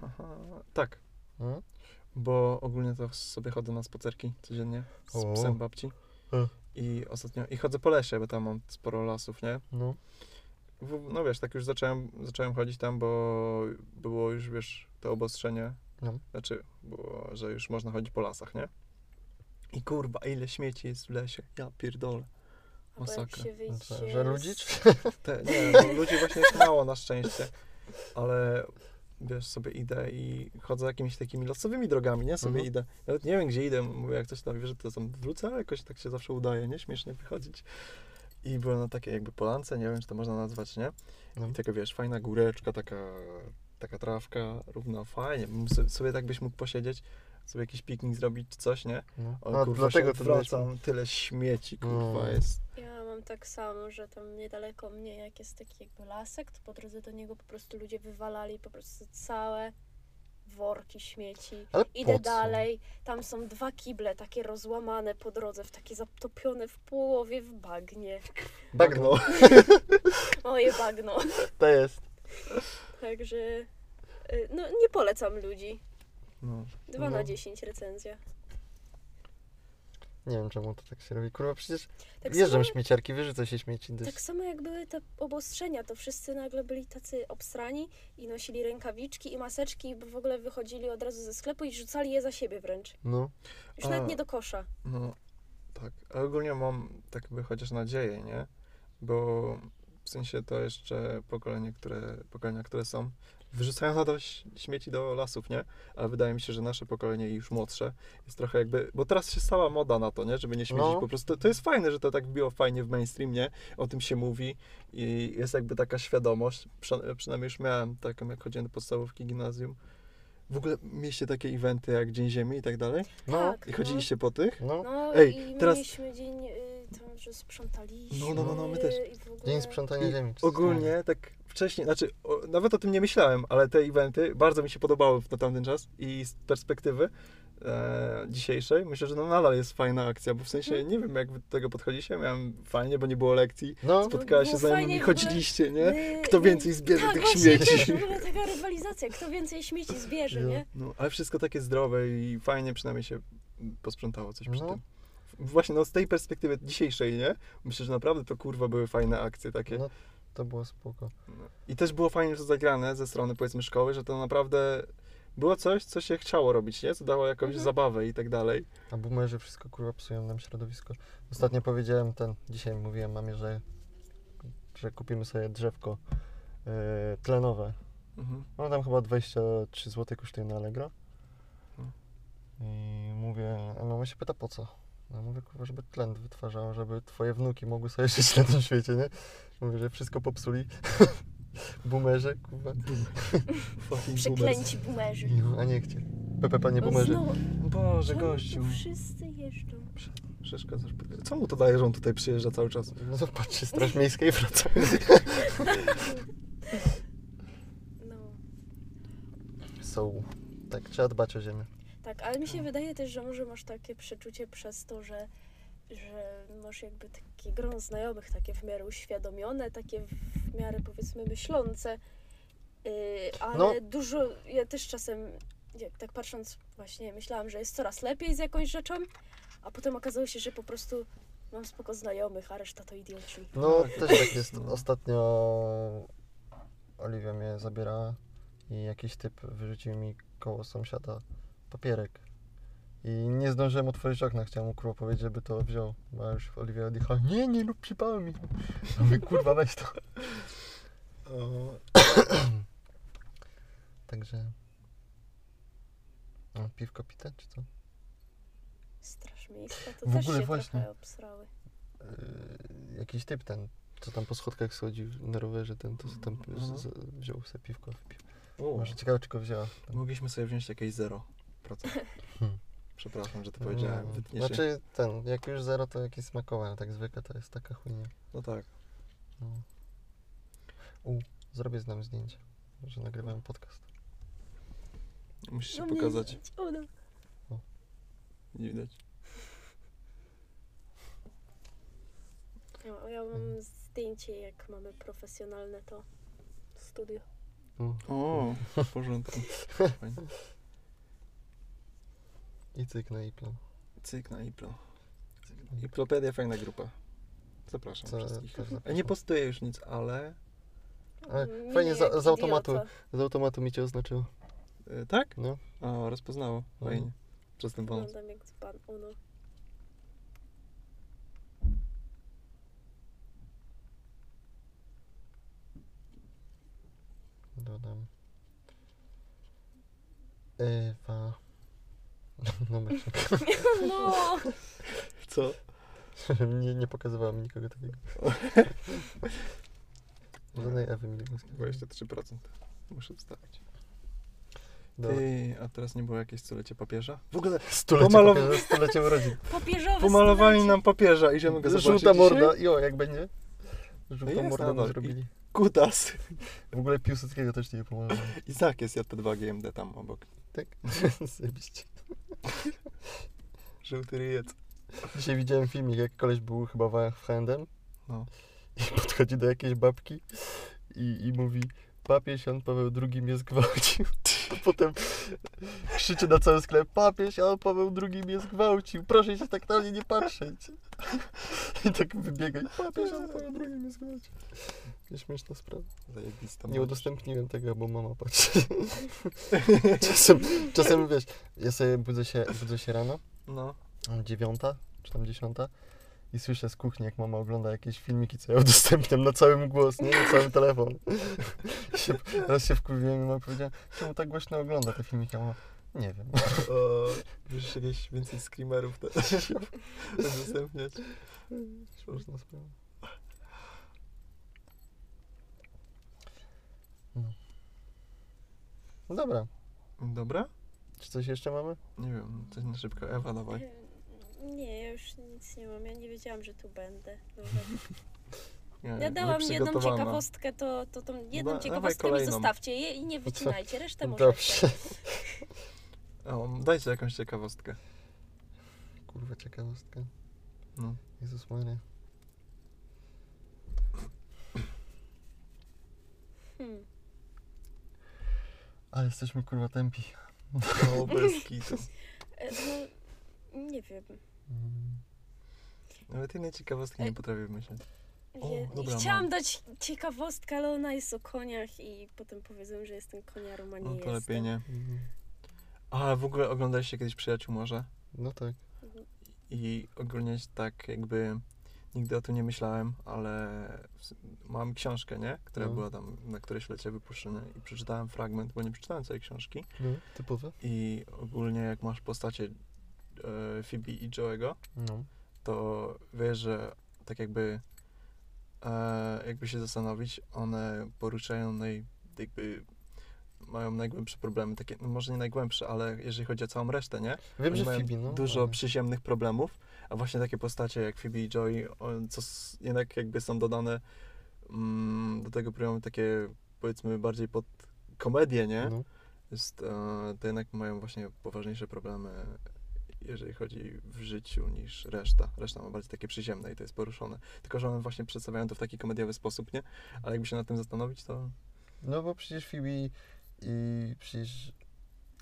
aha, tak, A? Bo ogólnie to sobie chodzę na spacerki codziennie z O. psem babci. E. I ostatnio, i chodzę po lesie, bo tam mam sporo lasów, nie? No. W, no wiesz, tak już zacząłem, zacząłem chodzić tam, bo było już, wiesz, to obostrzenie. No. Znaczy, było, że już można chodzić po lasach, nie? I kurwa, ile śmieci jest w lesie. Ja pierdolę. Masakra. Co, że ludzi? Czy... Te, nie, no, ludzi właśnie jest mało na szczęście, ale wiesz, sobie idę i chodzę jakimiś takimi losowymi drogami, nie? Sobie Mhm. idę. Nawet nie wiem, gdzie idę, mówię, jak coś tam wie, że to tam wrócę, ale jakoś tak się zawsze udaje, nie? Śmiesznie wychodzić. I byłem na takiej jakby polance, nie wiem, czy to można nazwać, nie? No. I taka, wiesz, fajna góreczka, taka, taka trawka, równa, fajnie. Bym so- Sobie tak byś mógł posiedzieć, sobie jakiś piknik zrobić, czy coś, nie? No. O, A, kurwa, dlatego się to wracam, tyle śmieci, kurwa, No. jest. Ja mam tak samo, że tam niedaleko mnie, jak jest taki jakby lasek, to po drodze do niego po prostu ludzie wywalali po prostu całe worki śmieci. Ale Idę dalej, tam są dwa kible takie rozłamane po drodze, w takie zatopione w połowie w bagnie. Bagno. Moje bagno. To jest. Także y, no nie polecam ludzi. No. 2 No. na 10 recenzja. Nie wiem czemu to tak się robi. Kurwa, przecież Tak jeżdżą samo, śmieciarki, wyrzuca się śmieci. Dość... tak samo jak były te obostrzenia, to wszyscy nagle byli tacy obstrani i nosili rękawiczki i maseczki, bo w ogóle wychodzili od razu ze sklepu i rzucali je za siebie wręcz. No. Już A. nawet nie do kosza. No, tak. Ale ogólnie mam tak jakby chociaż nadzieję, nie? Bo w sensie to jeszcze pokolenie, które, pokolenia, które są, wyrzucają nadal śmieci do lasów, nie? Ale wydaje mi się, że nasze pokolenie i już młodsze jest trochę jakby, bo teraz się stała moda na to, nie? Żeby nie śmiecić No. po prostu. To jest fajne, że to tak wbiło fajnie w mainstream, nie? O tym się mówi i jest jakby taka świadomość, Przy, przynajmniej już miałem taką, jak chodziłem do podstawówki, gimnazjum, W ogóle mieliście takie eventy jak Dzień Ziemi i tak dalej? No, Tak. I chodziliście po tych? no. No Ej, i teraz- mieliśmy dzień, y, tam, że sprzątaliśmy. No, no, no, no, my też. Ogóle... Dzień sprzątania I ziemi. Ogólnie tak wcześniej, znaczy o, nawet o tym nie myślałem, ale te eventy bardzo mi się podobały na tamten czas i z perspektywy e, dzisiejszej myślę, że no nadal jest fajna akcja, bo w sensie Mhm. nie wiem jak wy do tego podchodzicie, miałem fajnie, bo nie było lekcji, No, spotkałaś się było z znajomymi, chodziliście, nie? Kto więcej zbierze tak, tych właśnie, śmieci. W ogóle taka rywalizacja, kto więcej śmieci zbierze, No. nie? No, ale wszystko takie zdrowe i fajnie przynajmniej się posprzątało coś przy No. tym. Właśnie no z tej perspektywy dzisiejszej, nie? Myślę, że naprawdę to kurwa były fajne akcje takie. No. To było spoko. I też było fajnie to zagrane ze strony powiedzmy szkoły, że to naprawdę było coś, co się chciało robić, nie? Co dało jakąś Mhm. zabawę i tak dalej. A boomerzy wszystko kurwa psują nam środowisko. Ostatnio powiedziałem ten, dzisiaj mówiłem mamie, że, że kupimy sobie drzewko yy, tlenowe. Mhm. Tam chyba 23 zł kosztuje na Allegro. No. I mówię, a mama się pyta po co? No mówię, kurwa, żeby tlen wytwarzało, żeby twoje wnuki mogły sobie żyć na tym świecie, nie? Mówię, że wszystko popsuli. Boomerzy, kurwa. Fucking. Przeklęci boomerzy. No, a nie chcie. Pepe, panie No boomerzy. znowu, Boże, czemu gościu. tu wszyscy jeżdżą. Przeszkadzasz. Co mu to daje, że on tutaj przyjeżdża cały czas? No zobaczcie, Straż Miejska i wraca. No. Są. Tak, trzeba dbać o ziemię. Tak, ale mi się wydaje też, że może masz takie przeczucie przez to, że, że masz jakby takie grono znajomych, takie w miarę uświadomione, takie w miarę powiedzmy myślące, yy, ale No. dużo, ja też czasem, jak tak patrząc właśnie, myślałam, że jest coraz lepiej z jakąś rzeczą, a potem okazało się, że po prostu mam spoko znajomych, a reszta to idioci. No, Tak. też tak jest. Ostatnio Oliwia mnie zabierała i jakiś typ wyrzucił mi koło sąsiada papierek. I nie zdążyłem otworzyć okna, chciałem mu kurwa powiedzieć, żeby to wziął. Bo już Oliwia odjechała, nie, nie lub przypałem mi. A mówię, kurwa weź to. Także... No, piwko pite, czy co? Straż miejska to W też ogóle się właśnie. trochę obsrały. Yy, jakiś typ ten, co tam po schodkach schodził na rowerze, ten, to co tam Mhm. z, z, wziął sobie piwko, o. Może ciekawe, czy go wzięła. Mogliśmy sobie wziąć jakieś 0%. Hmm. Przepraszam, że to powiedziałem. No, Wytnie się. Znaczy ten, jak już zero, to jakieś smakowe, ale tak zwykle to jest taka chujnia. No tak. No. U, zrobię z nami zdjęcie, że nagrywałem podcast. Musisz się No mnie pokazać. o no. Nie widać. Ja, ja mam zdjęcie, jak mamy profesjonalne to studio. U. O, w porządku. Fajnie. I cyk na Iplo. Cyk na Iplo. Iplopedia fajna grupa. Zapraszam Co, wszystkich. też Ja nie zapraszam. postuję już nic, ale... Ale fajnie za- z automatu. Z automatu mi cię oznaczyło. Y, tak? No. O, rozpoznało. No. Fajnie. Przez ten. Wyglądam jak dzban Uno. Dodam. Ewa. Numerek. No! Co? nie, nie pokazywała mi nikogo takiego. Żadnej Ewy Milińskiej. 23%. Muszę wstawić. Dobra. Ty, a teraz nie było jakieś stulecie papieża? W ogóle Stulecie, Pomalow- papieża, stulecie urodzin. Papieżowe pomalowali stulecie. nam papieża. Idziemy go zobaczyć Żółta dzisiaj? morda. Jo, jak będzie? Żółta Jest morda nadal. nam zrobili. Kutas. W ogóle Piłsudskiego też nie pomalowali. Izak jest JT2 GMD tam obok. Tak? Zajebiście. Żółty ryjec. Dzisiaj widziałem filmik, jak koleś był chyba H&M No. i podchodzi do jakiejś babki i, i mówi papież Jan Paweł II mnie zgwałcił. A potem krzyczy na cały sklep papież Jan Paweł II mnie zgwałcił. Proszę się tak na mnie nie patrzeć. I tak wybiega i papież Jan Paweł II mnie zgwałcił. Śmieszna sprawa. Zajebista. Nie udostępniłem tego, bo mama patrzy. czasem, czasem wiesz, ja sobie budzę się, budzę się rano, No. dziewiąta, czy tam dziesiąta i słyszę z kuchni, jak mama ogląda jakieś filmiki, co ja udostępniam na całym głos, nie? Na cały telefon. I się, raz się wkurwiłem i mama powiedziała, czemu tak głośno ogląda te filmiki? A mama, nie wiem. O, Wiesz, jakieś więcej screamerów też udostępniać. Śmieszna sprawa. No. No dobra, Dobra? Czy coś jeszcze mamy? Nie wiem, coś na szybko. Ewa, dawaj. Nie, ja już nic nie mam. Ja nie wiedziałam, że tu będę. Nie, Ja dałam jedną nieprzygotowana. ciekawostkę, to, to tą jedną dawaj ciekawostkę mi kolejną. zostawcie je i nie wycinajcie, resztę możecie. Dobrze. O, dajcie jakąś ciekawostkę. Kurwa, ciekawostka. No. Jezus Maria. Hmm. Ale jesteśmy kurwa tępi. O, bez kitu. E, No, nie wiem. Mm. Nawet innej ciekawostki nie Ej. potrafię wymyślić. O, Nie, dobra, chciałam mam. dać ciekawostkę, ale ona jest o koniach i potem powiedzą, że jestem koniarą, a nie No to jestem. lepiej nie. Mhm. A, w ogóle oglądaliście kiedyś Przyjaciół Może? No tak. I ogólnie tak jakby nigdy o tym nie myślałem, ale mam książkę, nie? Która No. była tam na którejś lecie wypuszczona i przeczytałem fragment, bo nie przeczytałem całej książki. No, typowe. I ogólnie jak masz postacie e, Phoebe i Joe'ego, No. to wiesz, że tak jakby e, jakby się zastanowić, one poruszają naj, jakby mają najgłębsze problemy, takie, no może nie najgłębsze, ale jeżeli chodzi o całą resztę, nie? Wiem, Oni że mają Phoebe, no. dużo ale- przyziemnych problemów, a właśnie takie postacie jak Phoebe i Joey, on- co s- jednak jakby są dodane mm, do tego programu takie powiedzmy bardziej pod komedię, nie? No. Jest, e, to jednak mają właśnie poważniejsze problemy, jeżeli chodzi w życiu niż reszta. Reszta ma bardziej takie przyziemne i to jest poruszone. Tylko, że one właśnie przedstawiają to w taki komediowy sposób, nie? Ale jakby się nad tym zastanowić, to no bo przecież Phoebe i przecież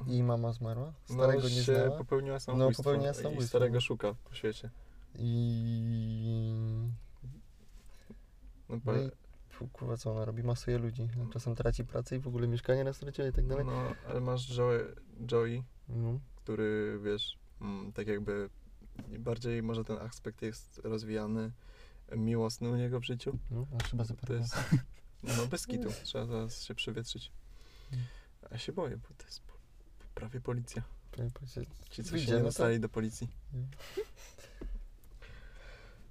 i mama zmarła. no, Starego nie się znała. popełniła samobójstwo. popełniła I samobójstwo, starego no. szuka po świecie. I... No, No i fu, kurwa co ona robi? Masuje ludzi. A Czasem traci pracę i w ogóle mieszkanie na stracie i tak dalej. no, ale masz Joey, Joey No. który wiesz, tak jakby bardziej może ten aspekt jest rozwijany miłosny u niego w życiu. No, To zapomniałem. jest, no bez kitu, trzeba zaraz się przewietrzyć. A ja się boję, bo to jest po, prawie policja. Prawie powiedzieć- Ci, co się nie no dostali do policji.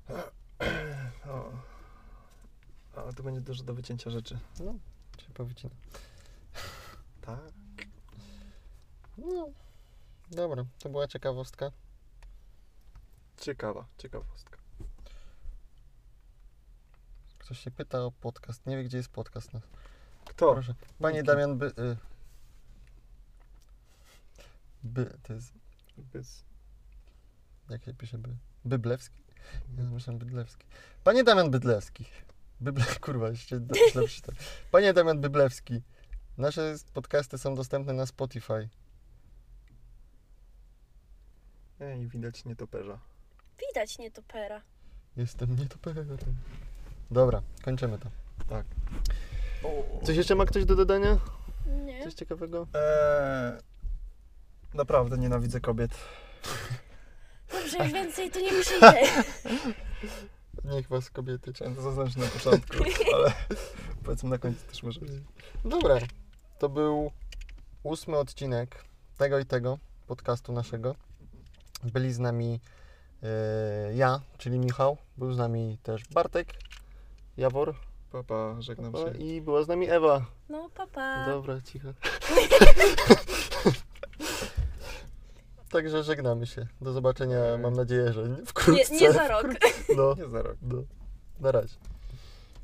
O. A tu będzie dużo do wycięcia rzeczy. No, się powycina. Tak. No, dobra, to była ciekawostka. Ciekawa, ciekawostka. Ktoś się pyta o podcast. Nie wie, gdzie jest podcast. No. Kto? Proszę. Panie. Damian By... Y, by... To jest... Bez... Jak się pisze by? Byblewski? Ja myślałem Bydlewski. Panie Damian Bydlewski. Byble... Kurwa, jeszcze do- źle przeczytałem. Panie Damian Byblewski. Nasze podcasty są dostępne na Spotify. Ej, widać nietoperza. Widać nietopera. Jestem nietoperem. Dobra, kończymy to. Tak. Coś jeszcze ma ktoś do dodania? Nie? Coś ciekawego? Eee, naprawdę nienawidzę kobiet. Dobrze, już więcej tu nie przyjdę. Niech was kobiety. Chciałem to zaznaczyć na początku, ale powiedzmy na końcu też może być. Dobra, to był ósmy odcinek tego i tego podcastu naszego. Byli z nami e, ja, czyli Michał, był z nami też Bartek, Jawor Papa, żegnam się. i była z nami Ewa. No, papa. Dobra, cicho. Także żegnamy się. Do zobaczenia, mam nadzieję, że nie- Nie, wkrótce. nie za rok. No, Nie za rok. no. Na razie.